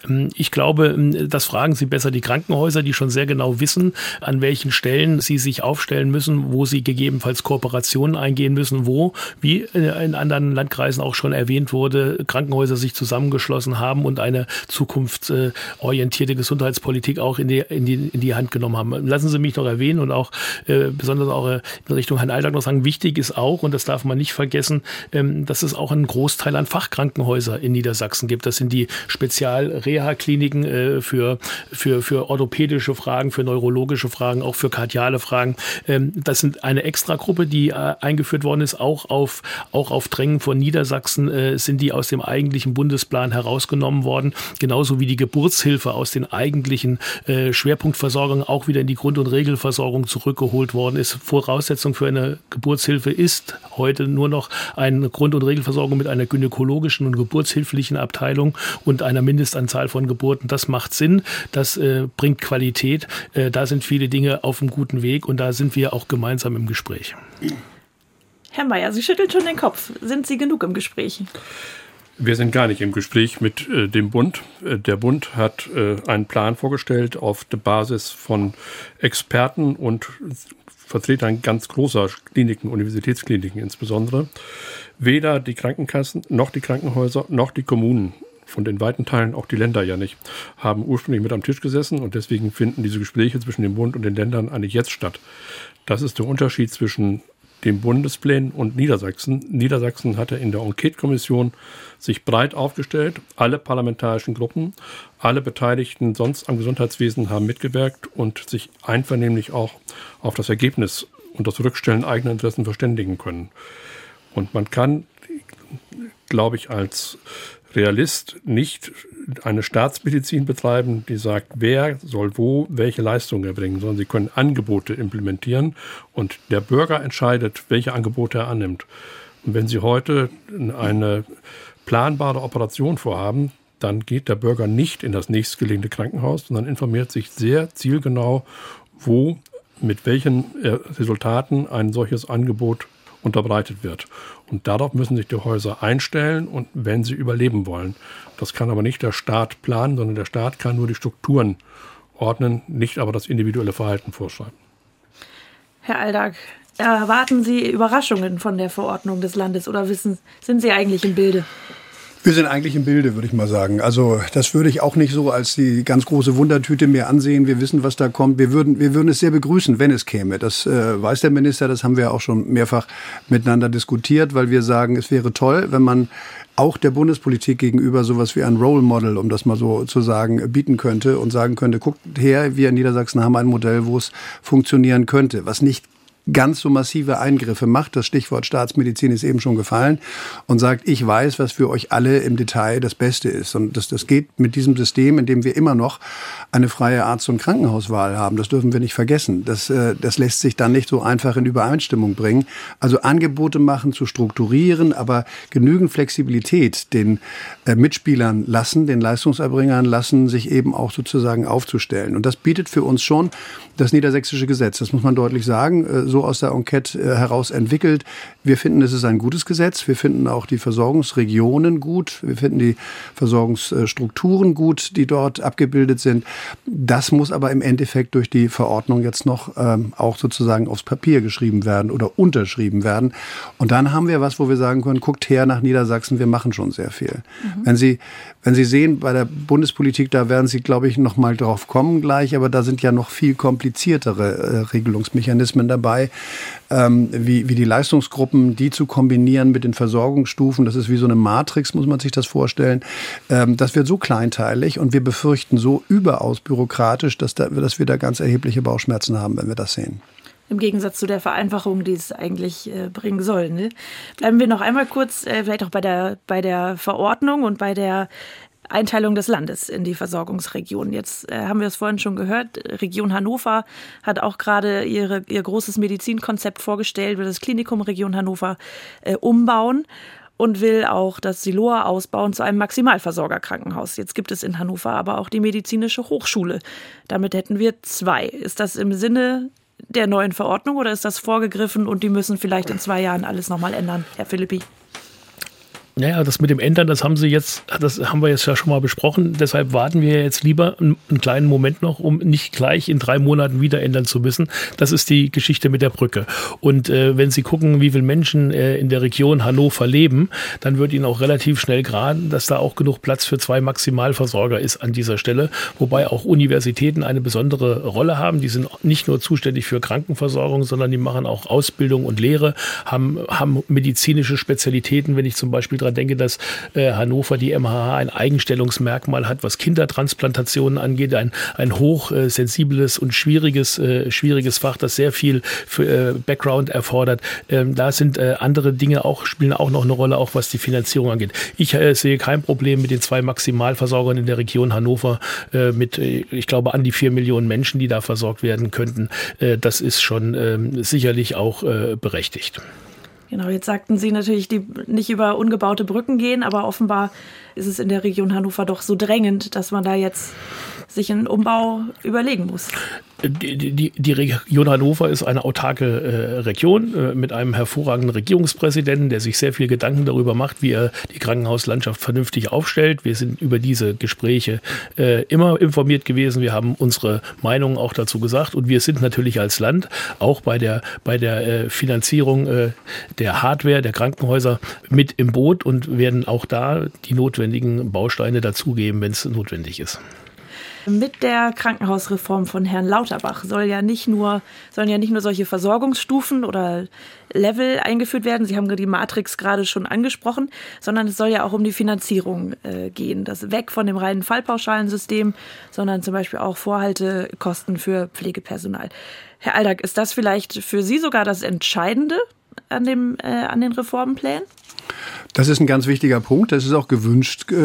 Ähm, ich glaube, ähm, das fragen Sie besser die Krankenhäuser, die schon sehr genau wissen, an welchen Stellen sie sich aufstellen müssen, wo sie gegebenenfalls Kooperationen eingehen müssen, wo, wie in anderen Landkreisen auch schon erwähnt wurde, Krankenhäuser sich zusammengeschlossen haben und eine zukunftsorientierte Gesundheitspolitik auch in die, in die, in die Hand genommen haben. Lassen Sie mich noch erwähnen und auch äh, besonders auch äh, in Richtung Herrn Alltag noch sagen, wichtig ist auch, und das darf man nicht vergessen, ähm, dass es auch einen Großteil an Fachkrankenhäusern in Niedersachsen gibt. Das sind die Spezialregeln Reha-Kliniken äh, für, für, für orthopädische Fragen, für neurologische Fragen, auch für kardiale Fragen. Ähm, das sind eine Extragruppe, die äh, eingeführt worden ist, auch auf, auch auf Drängen von Niedersachsen äh, sind die aus dem eigentlichen Bundesplan herausgenommen worden, genauso wie die Geburtshilfe aus den eigentlichen äh, Schwerpunktversorgungen auch wieder in die Grund- und Regelversorgung zurückgeholt worden ist. Voraussetzung für eine Geburtshilfe ist heute nur noch eine Grund- und Regelversorgung mit einer gynäkologischen und geburtshilflichen Abteilung und einer Mindestanzahl Anzahl von Geburten. Das macht Sinn, das äh, bringt Qualität. Äh, da sind viele Dinge auf einem guten Weg und da sind wir auch gemeinsam im Gespräch. Herr Mayer, Sie schütteln schon den Kopf. Sind Sie genug im Gespräch? Wir sind gar nicht im Gespräch mit äh, dem Bund. Äh, der Bund hat äh, einen Plan vorgestellt auf der Basis von Experten und Vertretern ganz großer Kliniken, Universitätskliniken insbesondere. Weder die Krankenkassen noch die Krankenhäuser noch die Kommunen von den weiten Teilen auch die Länder ja nicht, haben ursprünglich mit am Tisch gesessen und deswegen finden diese Gespräche zwischen dem Bund und den Ländern eigentlich jetzt statt. Das ist der Unterschied zwischen dem Bundesplan und Niedersachsen. Niedersachsen hatte in der Enquete-Kommission sich breit aufgestellt. Alle parlamentarischen Gruppen, alle Beteiligten sonst am Gesundheitswesen haben mitgewirkt und sich einvernehmlich auch auf das Ergebnis und das Rückstellen eigener Interessen verständigen können. Und man kann, glaube ich, als Realist nicht eine Staatsmedizin betreiben, die sagt, wer soll wo welche Leistung erbringen, sondern sie können Angebote implementieren und der Bürger entscheidet, welche Angebote er annimmt. Und wenn Sie heute eine planbare Operation vorhaben, dann geht der Bürger nicht in das nächstgelegene Krankenhaus, sondern informiert sich sehr zielgenau, wo mit welchen äh, Resultaten ein solches Angebot unterbreitet wird. Und darauf müssen sich die Häuser einstellen und wenn sie überleben wollen. Das kann aber nicht der Staat planen, sondern der Staat kann nur die Strukturen ordnen, nicht aber das individuelle Verhalten vorschreiben. Herr Aldag, erwarten Sie Überraschungen von der Verordnung des Landes oder wissen, sind Sie eigentlich im Bilde? Wir sind eigentlich im Bilde, würde ich mal sagen. Also das würde ich auch nicht so als die ganz große Wundertüte mir ansehen. Wir wissen, was da kommt. Wir würden, wir würden es sehr begrüßen, wenn es käme. Das äh, weiß der Minister, das haben wir auch schon mehrfach miteinander diskutiert, weil wir sagen, es wäre toll, wenn man auch der Bundespolitik gegenüber sowas wie ein Role Model, um das mal so zu sagen, bieten könnte und sagen könnte, guckt her, wir in Niedersachsen haben ein Modell, wo es funktionieren könnte, was nicht ganz so massive Eingriffe macht, das Stichwort Staatsmedizin ist eben schon gefallen, und sagt, ich weiß, was für euch alle im Detail das Beste ist. Und das, das geht mit diesem System, in dem wir immer noch eine freie Arzt- und Krankenhauswahl haben. Das dürfen wir nicht vergessen. Das, äh, das lässt sich dann nicht so einfach in Übereinstimmung bringen. Also Angebote machen, zu strukturieren, aber genügend Flexibilität den äh, Mitspielern lassen, den Leistungserbringern lassen, sich eben auch sozusagen aufzustellen. Und das bietet für uns schon das niedersächsische Gesetz. Das muss man deutlich sagen äh, so aus der Enquete äh, heraus entwickelt. Wir finden, es ist ein gutes Gesetz. Wir finden auch die Versorgungsregionen gut. Wir finden die Versorgungsstrukturen gut, die dort abgebildet sind. Das muss aber im Endeffekt durch die Verordnung jetzt noch ähm, auch sozusagen aufs Papier geschrieben werden oder unterschrieben werden. Und dann haben wir was, wo wir sagen können, guckt her nach Niedersachsen, wir machen schon sehr viel. Mhm. Wenn Sie, wenn Sie sehen, bei der Bundespolitik, da werden Sie, glaube ich, noch mal drauf kommen gleich, aber da sind ja noch viel kompliziertere äh, Regelungsmechanismen dabei dabei, ähm, wie, wie die Leistungsgruppen, die zu kombinieren mit den Versorgungsstufen. Das ist wie so eine Matrix, muss man sich das vorstellen. Ähm, das wird so kleinteilig und wir befürchten so überaus bürokratisch, dass, da, dass wir da ganz erhebliche Bauchschmerzen haben, wenn wir das sehen. Im Gegensatz zu der Vereinfachung, die es eigentlich äh, bringen soll. Ne? Bleiben wir noch einmal kurz, äh, vielleicht auch bei der, bei der Verordnung und bei der Einteilung des Landes in die Versorgungsregionen. Jetzt äh, haben wir es vorhin schon gehört. Region Hannover hat auch gerade ihr großes Medizinkonzept vorgestellt, will das Klinikum Region Hannover äh, umbauen und will auch das Siloa ausbauen zu einem Maximalversorgerkrankenhaus. Jetzt gibt es in Hannover aber auch die medizinische Hochschule. Damit hätten wir zwei. Ist das im Sinne der neuen Verordnung oder ist das vorgegriffen und die müssen vielleicht in zwei Jahren alles nochmal ändern, Herr Philippi? Naja, das mit dem Ändern, das haben Sie jetzt, das haben wir jetzt ja schon mal besprochen. Deshalb warten wir jetzt lieber einen, einen, kleinen Moment noch, um nicht gleich in drei Monaten wieder ändern zu müssen. Das ist die Geschichte mit der Brücke. Und äh, wenn Sie gucken, wie viele Menschen äh, in der Region Hannover leben, dann wird Ihnen auch relativ schnell geraten, dass da auch genug Platz für zwei Maximalversorger ist an dieser Stelle. Wobei auch Universitäten eine besondere Rolle haben. Die sind nicht nur zuständig für Krankenversorgung, sondern die machen auch Ausbildung und Lehre, haben, haben medizinische Spezialitäten, wenn ich zum Beispiel daran denke, dass äh, Hannover, die MHH, ein Eigenstellungsmerkmal hat, was Kindertransplantationen angeht, ein, ein hochsensibles und schwieriges, äh, schwieriges Fach, das sehr viel für, äh, Background erfordert. Ähm, da sind andere Dinge auch, spielen auch noch eine Rolle, auch was die Finanzierung angeht. Ich sehe kein Problem mit den zwei Maximalversorgern in der Region Hannover mit, ich glaube, an die vier Millionen Menschen, die da versorgt werden könnten. das ist schon ähm, sicherlich auch berechtigt. Genau, jetzt sagten Sie natürlich, die nicht über ungebaute Brücken gehen, aber offenbar ist es in der Region Hannover doch so drängend, dass man da jetzt sich einen Umbau überlegen muss. Die, die, die Region Hannover ist eine autarke äh, Region äh, mit einem hervorragenden Regierungspräsidenten, der sich sehr viel Gedanken darüber macht, wie er die Krankenhauslandschaft vernünftig aufstellt. Wir sind über diese Gespräche äh, immer informiert gewesen. Wir haben unsere Meinungen auch dazu gesagt und wir sind natürlich als Land auch bei der, bei der äh, Finanzierung äh, der Hardware der Krankenhäuser mit im Boot und werden auch da die notwendigen Bausteine dazugeben, wenn es notwendig ist. Mit der Krankenhausreform von Herrn Lauterbach soll ja nicht nur, sollen ja nicht nur solche Versorgungsstufen oder Level eingeführt werden. Sie haben die Matrix gerade schon angesprochen, sondern es soll ja auch um die Finanzierung äh, gehen. Das weg von dem reinen Fallpauschalensystem, sondern zum Beispiel auch Vorhaltekosten für Pflegepersonal. Herr Aldag, ist das vielleicht für Sie sogar das Entscheidende an, dem, äh, an den Reformplänen? Das ist ein ganz wichtiger Punkt. Das ist auch gewünscht äh,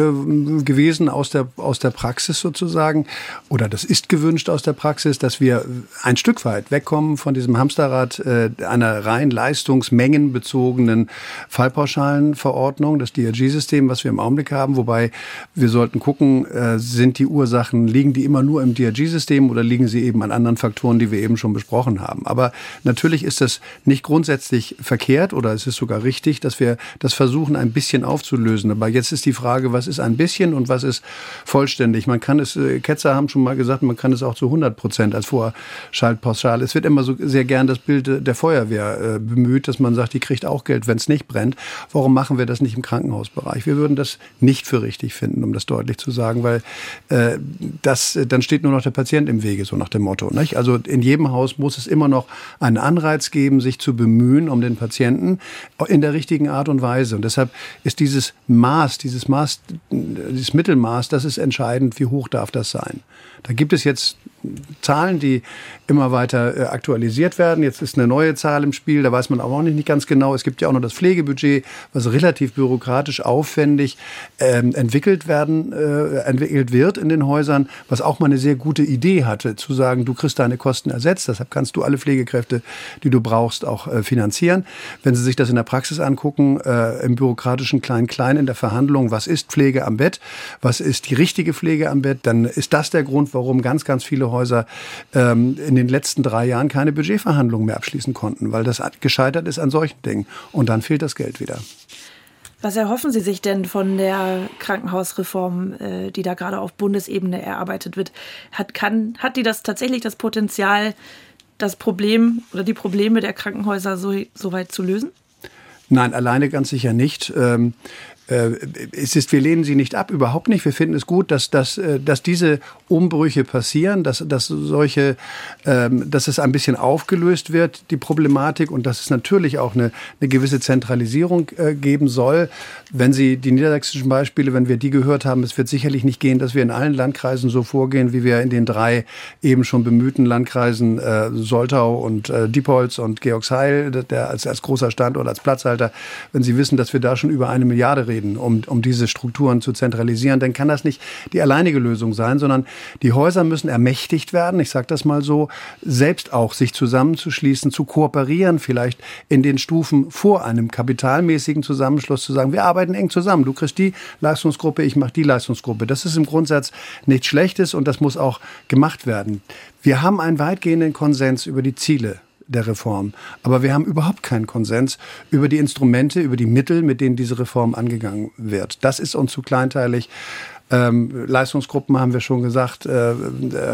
gewesen aus der, aus der Praxis sozusagen. Oder das ist gewünscht aus der Praxis, dass wir ein Stück weit wegkommen von diesem Hamsterrad äh, einer rein leistungsmengenbezogenen Fallpauschalenverordnung, das DRG-System, was wir im Augenblick haben. Wobei wir sollten gucken, äh, sind die Ursachen, liegen die immer nur im DRG-System oder liegen sie eben an anderen Faktoren, die wir eben schon besprochen haben. Aber natürlich ist das nicht grundsätzlich verkehrt oder es ist sogar richtig, dass wir das versuchen, ein bisschen aufzulösen. Aber jetzt ist die Frage, was ist ein bisschen und was ist vollständig? Man kann es, äh, Ketzer haben schon mal gesagt, man kann es auch zu 100 Prozent als Vorschaltpauschale. Es wird immer so sehr gern das Bild der Feuerwehr äh, bemüht, dass man sagt, die kriegt auch Geld, wenn es nicht brennt. Warum machen wir das nicht im Krankenhausbereich? Wir würden das nicht für richtig finden, um das deutlich zu sagen, weil äh, das, dann steht nur noch der Patient im Wege, so nach dem Motto. Nicht? Also in jedem Haus muss es immer noch einen Anreiz geben, sich zu bemühen um den Patienten in der richtigen Art und Weise. Und deshalb ist dieses Maß, dieses Maß, dieses Mittelmaß, das ist entscheidend, wie hoch darf das sein. Da gibt es jetzt Zahlen, die immer weiter äh, aktualisiert werden. Jetzt ist eine neue Zahl im Spiel, da weiß man auch noch nicht ganz genau. Es gibt ja auch noch das Pflegebudget, was relativ bürokratisch aufwendig ähm, entwickelt werden, äh, entwickelt wird in den Häusern, was auch mal eine sehr gute Idee hatte, zu sagen, du kriegst deine Kosten ersetzt, deshalb kannst du alle Pflegekräfte, die du brauchst, auch äh, finanzieren. Wenn Sie sich das in der Praxis angucken, äh, im bürokratischen Klein-Klein in der Verhandlung, was ist Pflege am Bett, was ist die richtige Pflege am Bett, dann ist das der Grund, warum ganz, ganz viele Häuser ähm, in den letzten drei Jahren keine Budgetverhandlungen mehr abschließen konnten, weil das gescheitert ist an solchen Dingen. Und dann fehlt das Geld wieder. Was erhoffen Sie sich denn von der Krankenhausreform, äh, die da gerade auf Bundesebene erarbeitet wird? Hat, kann, hat die das tatsächlich das Potenzial, das Problem oder die Probleme der Krankenhäuser so, so weit zu lösen? Nein, alleine ganz sicher nicht. Äh, es ist, wir lehnen sie nicht ab, überhaupt nicht. Wir finden es gut, dass, dass, äh, dass diese Umbrüche passieren, dass, dass solche, ähm, dass es ein bisschen aufgelöst wird, die Problematik, und dass es natürlich auch eine, eine gewisse Zentralisierung äh, geben soll. Wenn Sie die niedersächsischen Beispiele, wenn wir die gehört haben, es wird sicherlich nicht gehen, dass wir in allen Landkreisen so vorgehen, wie wir in den drei eben schon bemühten Landkreisen äh, Soltau und äh, Diepholz und Georgsheil, der als, als großer Standort, als Platzhalter, wenn Sie wissen, dass wir da schon über eine Milliarde reden, um, um diese Strukturen zu zentralisieren, dann kann das nicht die alleinige Lösung sein, sondern die Häuser müssen ermächtigt werden, ich sage das mal so, selbst auch sich zusammenzuschließen, zu kooperieren, vielleicht in den Stufen vor einem kapitalmäßigen Zusammenschluss zu sagen, wir arbeiten eng zusammen. Du kriegst die Leistungsgruppe, ich mache die Leistungsgruppe. Das ist im Grundsatz nichts Schlechtes und das muss auch gemacht werden. Wir haben einen weitgehenden Konsens über die Ziele der Reform. Aber wir haben überhaupt keinen Konsens über die Instrumente, über die Mittel, mit denen diese Reform angegangen wird. Das ist uns zu kleinteilig. Ähm, Leistungsgruppen haben wir schon gesagt, äh, äh,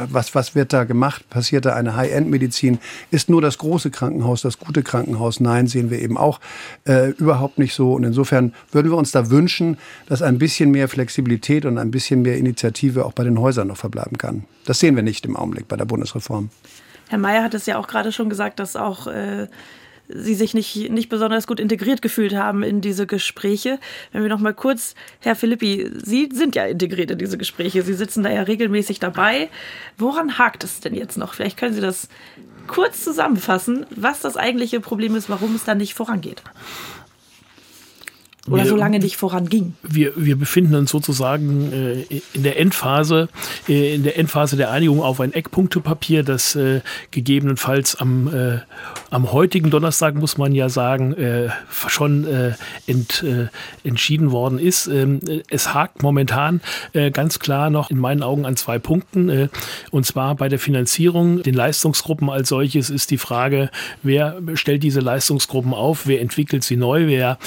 was, was wird da gemacht? Passiert da eine High-End-Medizin? Ist nur das große Krankenhaus das gute Krankenhaus? Nein, sehen wir eben auch äh, überhaupt nicht so. Und insofern würden wir uns da wünschen, dass ein bisschen mehr Flexibilität und ein bisschen mehr Initiative auch bei den Häusern noch verbleiben kann. Das sehen wir nicht im Augenblick bei der Bundesreform. Herr Mayer hat es ja auch gerade schon gesagt, dass auch äh, Sie sich nicht, nicht besonders gut integriert gefühlt haben in diese Gespräche. Wenn wir noch mal kurz, Herr Philippi, Sie sind ja integriert in diese Gespräche. Sie sitzen da ja regelmäßig dabei. Woran hakt es denn jetzt noch? Vielleicht können Sie das kurz zusammenfassen, was das eigentliche Problem ist, warum es da nicht vorangeht. Oder wir, so lange nicht voranging. Wir, wir befinden uns sozusagen äh, in der Endphase, äh, in der Endphase der Einigung auf ein Eckpunktepapier, das äh, gegebenenfalls am, äh, am heutigen Donnerstag, muss man ja sagen, äh, schon äh, ent, entschieden worden ist. Ähm, es hakt momentan ganz klar noch in meinen Augen an zwei Punkten. Und zwar bei der Finanzierung, den Leistungsgruppen als solches ist die Frage, wer stellt diese Leistungsgruppen auf, wer entwickelt sie neu, wer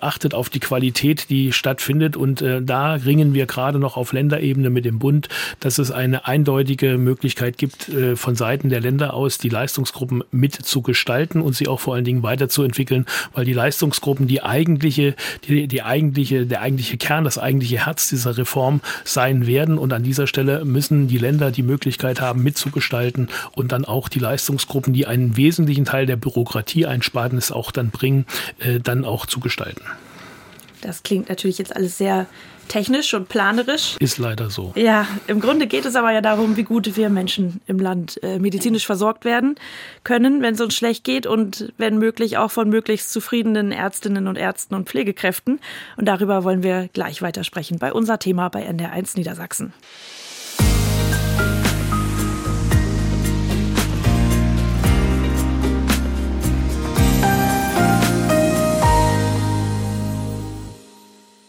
achtet auf auf die Qualität, die stattfindet. Und äh, da ringen wir gerade noch auf Länderebene mit dem Bund, dass es eine eindeutige Möglichkeit gibt, äh, von Seiten der Länder aus die Leistungsgruppen mitzugestalten und sie auch vor allen Dingen weiterzuentwickeln, weil die Leistungsgruppen die eigentliche, die, die eigentliche, der eigentliche Kern, das eigentliche Herz dieser Reform sein werden. Und an dieser Stelle müssen die Länder die Möglichkeit haben, mitzugestalten und dann auch die Leistungsgruppen, die einen wesentlichen Teil der Bürokratie einsparen, es auch dann bringen, äh, dann auch zu gestalten. Das klingt natürlich jetzt alles sehr technisch und planerisch. Ist leider so. Ja, im Grunde geht es aber ja darum, wie gut wir Menschen im Land äh, medizinisch versorgt werden können, wenn es uns schlecht geht und wenn möglich auch von möglichst zufriedenen Ärztinnen und Ärzten und Pflegekräften. Und darüber wollen wir gleich weitersprechen bei unser Thema bei NDR1 Niedersachsen.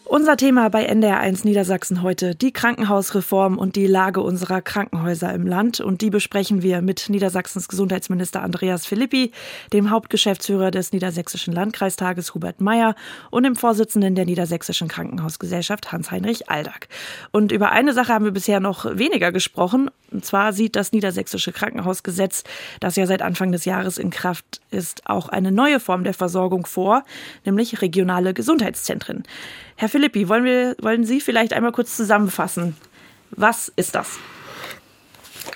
Unser Thema bei NDR1 Niedersachsen heute, die Krankenhausreform und die Lage unserer Krankenhäuser im Land. Und die besprechen wir mit Niedersachsens Gesundheitsminister Andreas Philippi, dem Hauptgeschäftsführer des Niedersächsischen Landkreistages Hubert Meyer und dem Vorsitzenden der Niedersächsischen Krankenhausgesellschaft Hans-Heinrich Aldag. Und über eine Sache haben wir bisher noch weniger gesprochen. Und zwar sieht das Niedersächsische Krankenhausgesetz, das ja seit Anfang des Jahres in Kraft ist, auch eine neue Form der Versorgung vor, nämlich regionale Gesundheitszentren. Herr Philippi, wollen, wir, wollen Sie vielleicht einmal kurz zusammenfassen? Was ist das?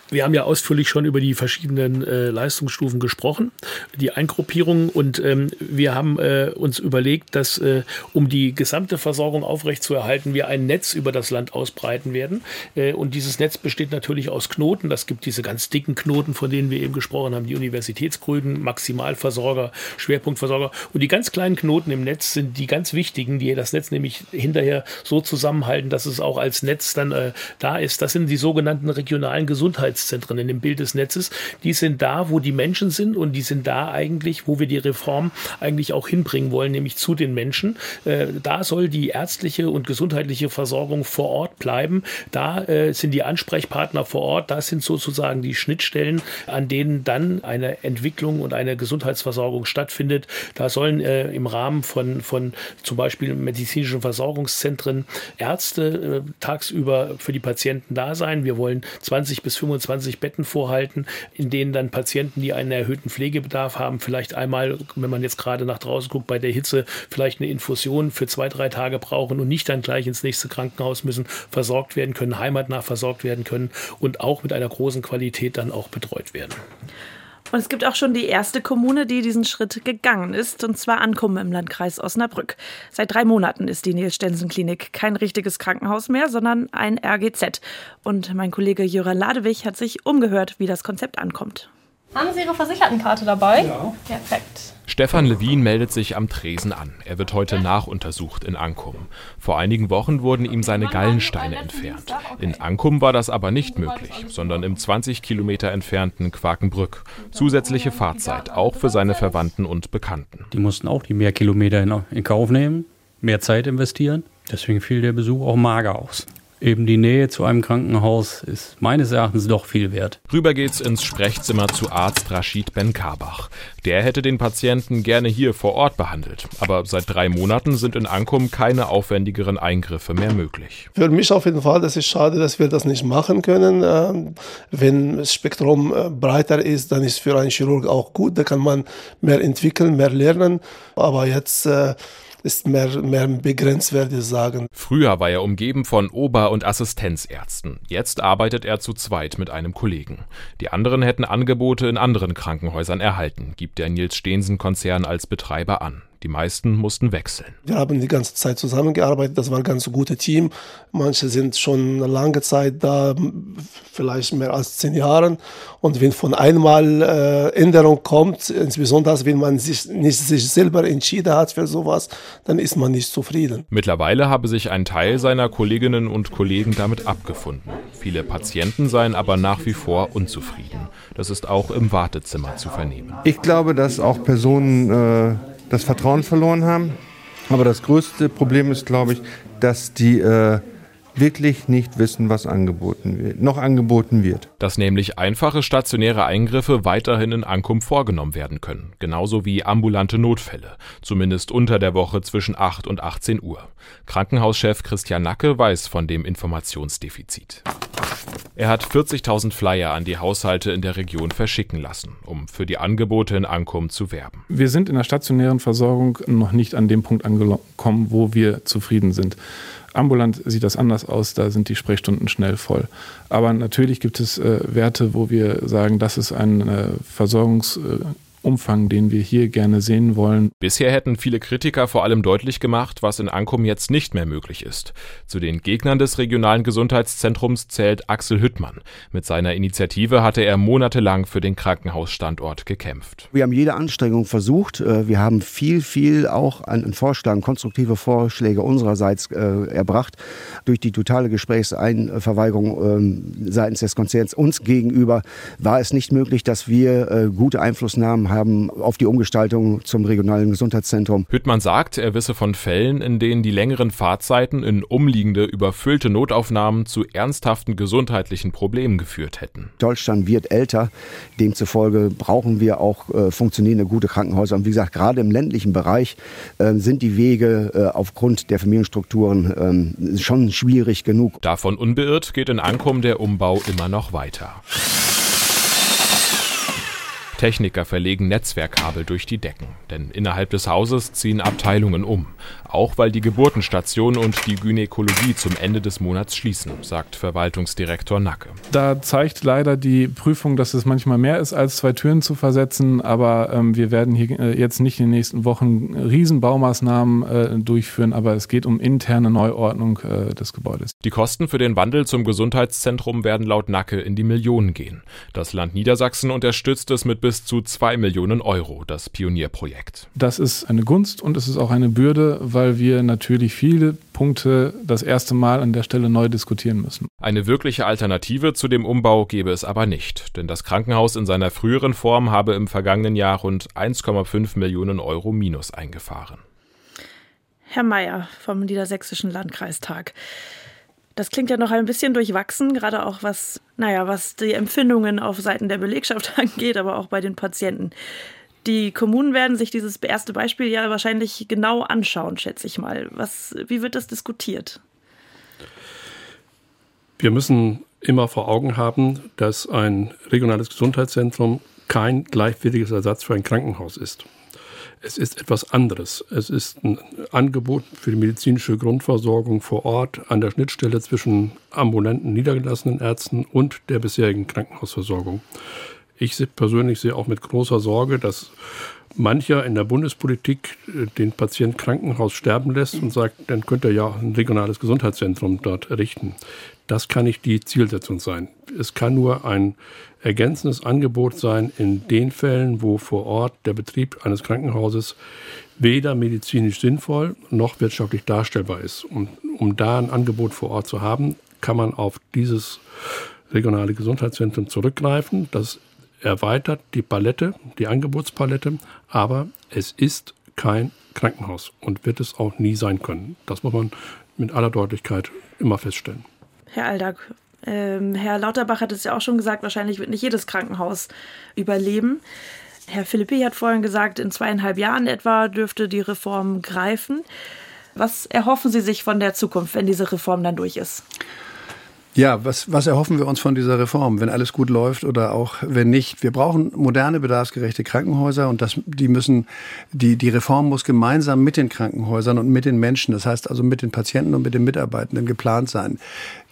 Wir haben ja ausführlich schon über die verschiedenen äh, Leistungsstufen gesprochen, die Eingruppierung und ähm, wir haben äh, uns überlegt, dass äh, um die gesamte Versorgung aufrechtzuerhalten, wir ein Netz über das Land ausbreiten werden. Äh, und dieses Netz besteht natürlich aus Knoten. Das gibt diese ganz dicken Knoten, von denen wir eben gesprochen haben, die Universitätsgrünen, Maximalversorger, Schwerpunktversorger. Und die ganz kleinen Knoten im Netz sind die ganz wichtigen, die das Netz nämlich hinterher so zusammenhalten, dass es auch als Netz dann äh, da ist. Das sind die sogenannten regionalen Gesundheits Gesundheitszentren in dem Bild des Netzes, die sind da, wo die Menschen sind und die sind da eigentlich, wo wir die Reform eigentlich auch hinbringen wollen, nämlich zu den Menschen. Äh, da soll die ärztliche und gesundheitliche Versorgung vor Ort bleiben. Da äh, sind die Ansprechpartner vor Ort, da sind sozusagen die Schnittstellen, an denen dann eine Entwicklung und eine Gesundheitsversorgung stattfindet. Da sollen äh, im Rahmen von, von zum Beispiel medizinischen Versorgungszentren Ärzte tagsüber für die Patienten da sein. Wir wollen 20 bis 25 25 Betten vorhalten, in denen dann Patienten, die einen erhöhten Pflegebedarf haben, vielleicht einmal, wenn man jetzt gerade nach draußen guckt, bei der Hitze vielleicht eine Infusion für zwei, drei Tage brauchen und nicht dann gleich ins nächste Krankenhaus müssen, versorgt werden können, heimatnah versorgt werden können und auch mit einer großen Qualität dann auch betreut werden. Und es gibt auch schon die erste Kommune, die diesen Schritt gegangen ist, und zwar Ankommen im Landkreis Osnabrück. Seit drei Monaten ist die Nils-Stensen-Klinik kein richtiges Krankenhaus mehr, sondern ein RGZ. Und mein Kollege Jöran Ladewig hat sich umgehört, wie das Konzept ankommt. Haben Sie Ihre Versichertenkarte dabei? Ja. Perfekt. Stefan Levin meldet sich am Tresen an. Er wird heute nachuntersucht in Ankum. Vor einigen Wochen wurden ihm seine Gallensteine entfernt. In Ankum war das aber nicht möglich, sondern im 20 Kilometer entfernten Quakenbrück. Zusätzliche Fahrzeit, auch für seine Verwandten und Bekannten. Die mussten auch die mehr Kilometer in Kauf nehmen, mehr Zeit investieren. Deswegen fiel der Besuch auch mager aus eben die Nähe zu einem Krankenhaus ist meines Erachtens doch viel wert. Rüber geht's ins Sprechzimmer zu Arzt Rashid Ben-Karbach. Der hätte den Patienten gerne hier vor Ort behandelt. Aber seit drei Monaten sind in Ankum keine aufwendigeren Eingriffe mehr möglich. Für mich auf jeden Fall, das ist schade, dass wir das nicht machen können. Ähm, wenn das Spektrum äh, breiter ist, dann ist für einen Chirurg auch gut. Da kann man mehr entwickeln, mehr lernen. Aber jetzt äh, ist mehr, mehr begrenzt, werde ich sagen. Früher war er umgeben von Ober- und Assistenzärzten. Jetzt arbeitet er zu zweit mit einem Kollegen. Die anderen hätten Angebote in anderen Krankenhäusern erhalten, gibt der Nils Stehensen-Konzern als Betreiber an. Die meisten mussten wechseln. Wir haben die ganze Zeit zusammengearbeitet. Das war ein ganz gutes Team. Manche sind schon eine lange Zeit da, vielleicht mehr als zehn Jahre. Und wenn von einmal äh, Änderung kommt, insbesondere wenn man sich nicht sich selber entschieden hat für sowas, dann ist man nicht zufrieden. Mittlerweile habe sich ein Teil seiner Kolleginnen und Kollegen damit abgefunden. Viele Patienten seien aber nach wie vor unzufrieden. Das ist auch im Wartezimmer zu vernehmen. Ich glaube, dass auch Personen äh das Vertrauen verloren haben. Aber das größte Problem ist, glaube ich, dass die äh, wirklich nicht wissen, was angeboten wird, noch angeboten wird. Dass nämlich einfache stationäre Eingriffe weiterhin in Ankunft vorgenommen werden können, genauso wie ambulante Notfälle, zumindest unter der Woche zwischen 8 und 18 Uhr. Krankenhauschef Christian Nacke weiß von dem Informationsdefizit. Er hat 40.000 Flyer an die Haushalte in der Region verschicken lassen, um für die Angebote in Ankum zu werben. Wir sind in der stationären Versorgung noch nicht an dem Punkt angekommen, wo wir zufrieden sind. Ambulant sieht das anders aus, da sind die Sprechstunden schnell voll. Aber natürlich gibt es äh, Werte, wo wir sagen, das ist ein äh, Versorgungs- äh, Umfang, den wir hier gerne sehen wollen. Bisher hätten viele Kritiker vor allem deutlich gemacht, was in Ankum jetzt nicht mehr möglich ist. Zu den Gegnern des regionalen Gesundheitszentrums zählt Axel Hüttmann. Mit seiner Initiative hatte er monatelang für den Krankenhausstandort gekämpft. Wir haben jede Anstrengung versucht. Äh, wir haben viel, viel auch an Vorschlägen, konstruktive Vorschläge unsererseits äh, erbracht. Durch die totale Gesprächsverweigerung ähm, seitens des Konzerns uns gegenüber war es nicht möglich, dass wir äh, gute Einflussnahmen haben auf die Umgestaltung zum regionalen Gesundheitszentrum. Hüttmann sagt, er wisse von Fällen, in denen die längeren Fahrzeiten in umliegende, überfüllte Notaufnahmen zu ernsthaften gesundheitlichen Problemen geführt hätten. Deutschland wird älter, demzufolge brauchen wir auch äh, funktionierende gute Krankenhäuser. Und wie gesagt, gerade im ländlichen Bereich äh, sind die Wege äh, aufgrund der Familienstrukturen ähm, schon schwierig genug. Davon unbeirrt geht in Ankum der Umbau immer noch weiter. Techniker verlegen Netzwerkkabel durch die Decken, denn innerhalb des Hauses ziehen Abteilungen um auch weil die Geburtenstation und die Gynäkologie zum Ende des Monats schließen, sagt Verwaltungsdirektor Nacke. Da zeigt leider die Prüfung, dass es manchmal mehr ist, als zwei Türen zu versetzen, aber ähm, wir werden hier äh, jetzt nicht in den nächsten Wochen Riesenbaumaßnahmen äh, durchführen, aber es geht um interne Neuordnung äh, des Gebäudes. Die Kosten für den Wandel zum Gesundheitszentrum werden laut Nacke in die Millionen gehen. Das Land Niedersachsen unterstützt es mit bis zu zwei Millionen Euro, das Pionierprojekt. Das ist eine Gunst und es ist auch eine Bürde, weil weil wir natürlich viele Punkte das erste Mal an der Stelle neu diskutieren müssen. Eine wirkliche Alternative zu dem Umbau gäbe es aber nicht, denn das Krankenhaus in seiner früheren Form habe im vergangenen Jahr rund 1,5 Millionen Euro Minus eingefahren. Herr Mayer vom Niedersächsischen Landkreistag. Das klingt ja noch ein bisschen durchwachsen, gerade auch was, naja, was die Empfindungen auf Seiten der Belegschaft angeht, aber auch bei den Patienten. Die Kommunen werden sich dieses erste Beispiel ja wahrscheinlich genau anschauen, schätze ich mal. Was, wie wird das diskutiert? Wir müssen immer vor Augen haben, dass ein regionales Gesundheitszentrum kein gleichwertiges Ersatz für ein Krankenhaus ist. Es ist etwas anderes. Es ist ein Angebot für die medizinische Grundversorgung vor Ort an der Schnittstelle zwischen ambulanten niedergelassenen Ärzten und der bisherigen Krankenhausversorgung. Ich persönlich sehe auch mit großer Sorge, dass mancher in der Bundespolitik äh, den Patient Krankenhaus sterben lässt und sagt, dann könnte er ja ein regionales Gesundheitszentrum dort errichten. Das kann nicht die Zielsetzung sein. Es kann nur ein ergänzendes Angebot sein in den Fällen, wo vor Ort der Betrieb eines Krankenhauses weder medizinisch sinnvoll noch wirtschaftlich darstellbar ist. Und um da ein Angebot vor Ort zu haben, kann man auf dieses regionale Gesundheitszentrum zurückgreifen. Das erweitert die Palette, die Angebotspalette, aber es ist kein Krankenhaus und wird es auch nie sein können. Das muss man mit aller Deutlichkeit immer feststellen. Herr Aldag, ähm, Herr Lauterbach hat es ja auch schon gesagt, wahrscheinlich wird nicht jedes Krankenhaus überleben. Herr Philippi hat vorhin gesagt, in zweieinhalb Jahren etwa dürfte die Reform greifen. Was erhoffen Sie sich von der Zukunft, wenn diese Reform dann durch ist? Ja, was, was erhoffen wir uns von dieser Reform, wenn alles gut läuft oder auch wenn nicht? Wir brauchen moderne, bedarfsgerechte Krankenhäuser und das, die müssen, die, die Reform muss gemeinsam mit den Krankenhäusern und mit den Menschen, das heißt also mit den Patienten und mit den Mitarbeitenden geplant sein.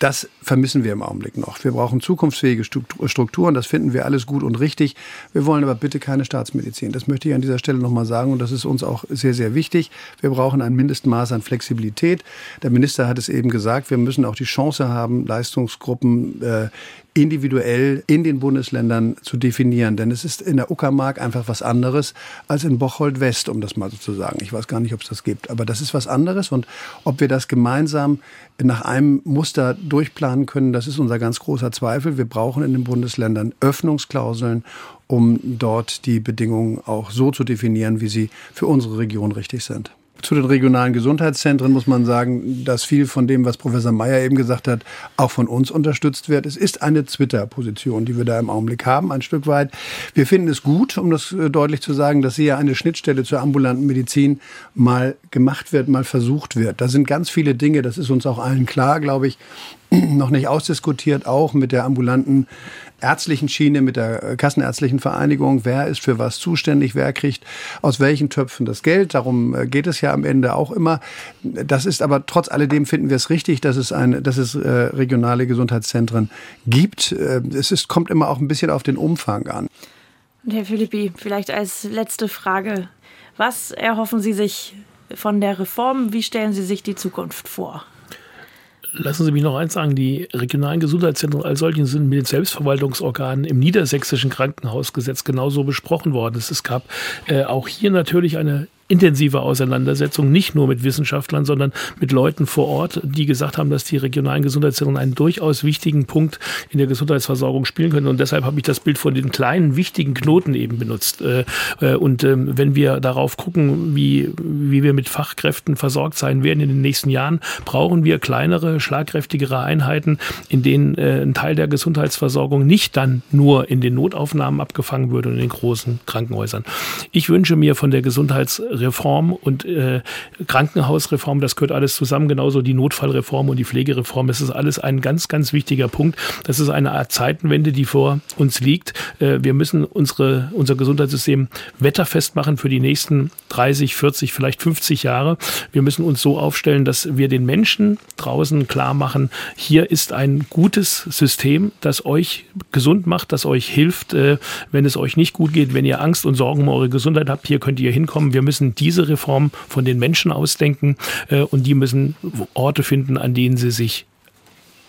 Das vermissen wir im Augenblick noch. Wir brauchen zukunftsfähige Strukturen, das finden wir alles gut und richtig. Wir wollen aber bitte keine Staatsmedizin. Das möchte ich an dieser Stelle nochmal sagen und das ist uns auch sehr, sehr wichtig. Wir brauchen ein Mindestmaß an Flexibilität. Der Minister hat es eben gesagt, wir müssen auch die Chance haben, Leistungsgruppen äh, individuell in den Bundesländern zu definieren. Denn es ist in der Uckermark einfach was anderes als in Bocholt West, um das mal so zu sagen. Ich weiß gar nicht, ob es das gibt, aber das ist was anderes. Und ob wir das gemeinsam nach einem Muster durchplanen können, das ist unser ganz großer Zweifel. Wir brauchen in den Bundesländern Öffnungsklauseln, um dort die Bedingungen auch so zu definieren, wie sie für unsere Region richtig sind. Zu den regionalen Gesundheitszentren muss man sagen, dass viel von dem, was Professor Mayer eben gesagt hat, auch von uns unterstützt wird. Es ist eine Twitter-Position, die wir da im Augenblick haben, ein Stück weit. Wir finden es gut, um das äh, deutlich zu sagen, dass hier eine Schnittstelle zur ambulanten Medizin mal gemacht wird, mal versucht wird. Da sind ganz viele Dinge, das ist uns auch allen klar, glaube ich, noch nicht ausdiskutiert, auch mit der ambulanten ärztlichen Schiene, mit der äh, Kassenärztlichen Vereinigung. Wer ist für was zuständig? Wer kriegt aus welchen Töpfen das Geld? Darum äh, geht es ja am Ende auch immer. Das ist aber trotz alledem finden wir es richtig, dass es, ein, dass es äh, regionale Gesundheitszentren gibt. Es ist, kommt immer auch ein bisschen auf den Umfang an. Und Herr Philippi, vielleicht als letzte Frage. Was erhoffen Sie sich von der Reform? Wie stellen Sie sich die Zukunft vor? Lassen Sie mich noch eins sagen, die regionalen Gesundheitszentren als solchen sind mit den Selbstverwaltungsorganen im niedersächsischen Krankenhausgesetz genauso besprochen worden. Es gab äh, auch hier natürlich eine intensive Auseinandersetzung, nicht nur mit Wissenschaftlern, sondern mit Leuten vor Ort, die gesagt haben, dass die regionalen Gesundheitszentren einen durchaus wichtigen Punkt in der Gesundheitsversorgung spielen können. Und deshalb habe ich das Bild von den kleinen, wichtigen Knoten eben benutzt. Äh, äh, und ähm, wenn wir darauf gucken, wie, wie wir mit Fachkräften versorgt sein werden in den nächsten Jahren, brauchen wir kleinere, schlagkräftigere Einheiten, in denen äh, ein Teil der Gesundheitsversorgung nicht dann nur in den Notaufnahmen abgefangen würde und in den großen Krankenhäusern. Ich wünsche mir von der Gesundheits Reform und äh, Krankenhausreform, das gehört alles zusammen, genauso die Notfallreform und die Pflegereform. Es ist alles ein ganz, ganz wichtiger Punkt. Das ist eine Art Zeitenwende, die vor uns liegt. Äh, wir müssen unsere, unser Gesundheitssystem wetterfest machen für die nächsten 30, 40, vielleicht 50 Jahre. Wir müssen uns so aufstellen, dass wir den Menschen draußen klar machen, hier ist ein gutes System, das euch gesund macht, das euch hilft, äh, wenn es euch nicht gut geht, wenn ihr Angst und Sorgen um eure Gesundheit habt. Hier könnt ihr hinkommen. Wir müssen diese Reform von den Menschen ausdenken äh, und die müssen Orte finden, an denen sie sich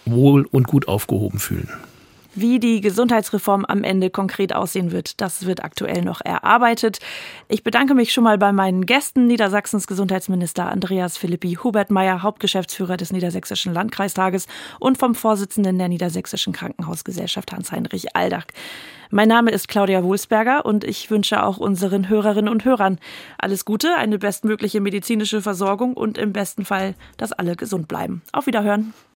wohl und gut aufgehoben fühlen. Wie die Gesundheitsreform am Ende konkret aussehen wird, das wird aktuell noch erarbeitet. Ich bedanke mich schon mal bei meinen Gästen, Niedersachsens Gesundheitsminister Andreas Philippi Hubert Meyer, Hauptgeschäftsführer des Niedersächsischen Landkreistages und vom Vorsitzenden der Niedersächsischen Krankenhausgesellschaft Hans-Heinrich Aldach. Mein Name ist Claudia Wohlsberger und ich wünsche auch unseren Hörerinnen und Hörern alles Gute, eine bestmögliche medizinische Versorgung und im besten Fall, dass alle gesund bleiben. Auf Wiederhören.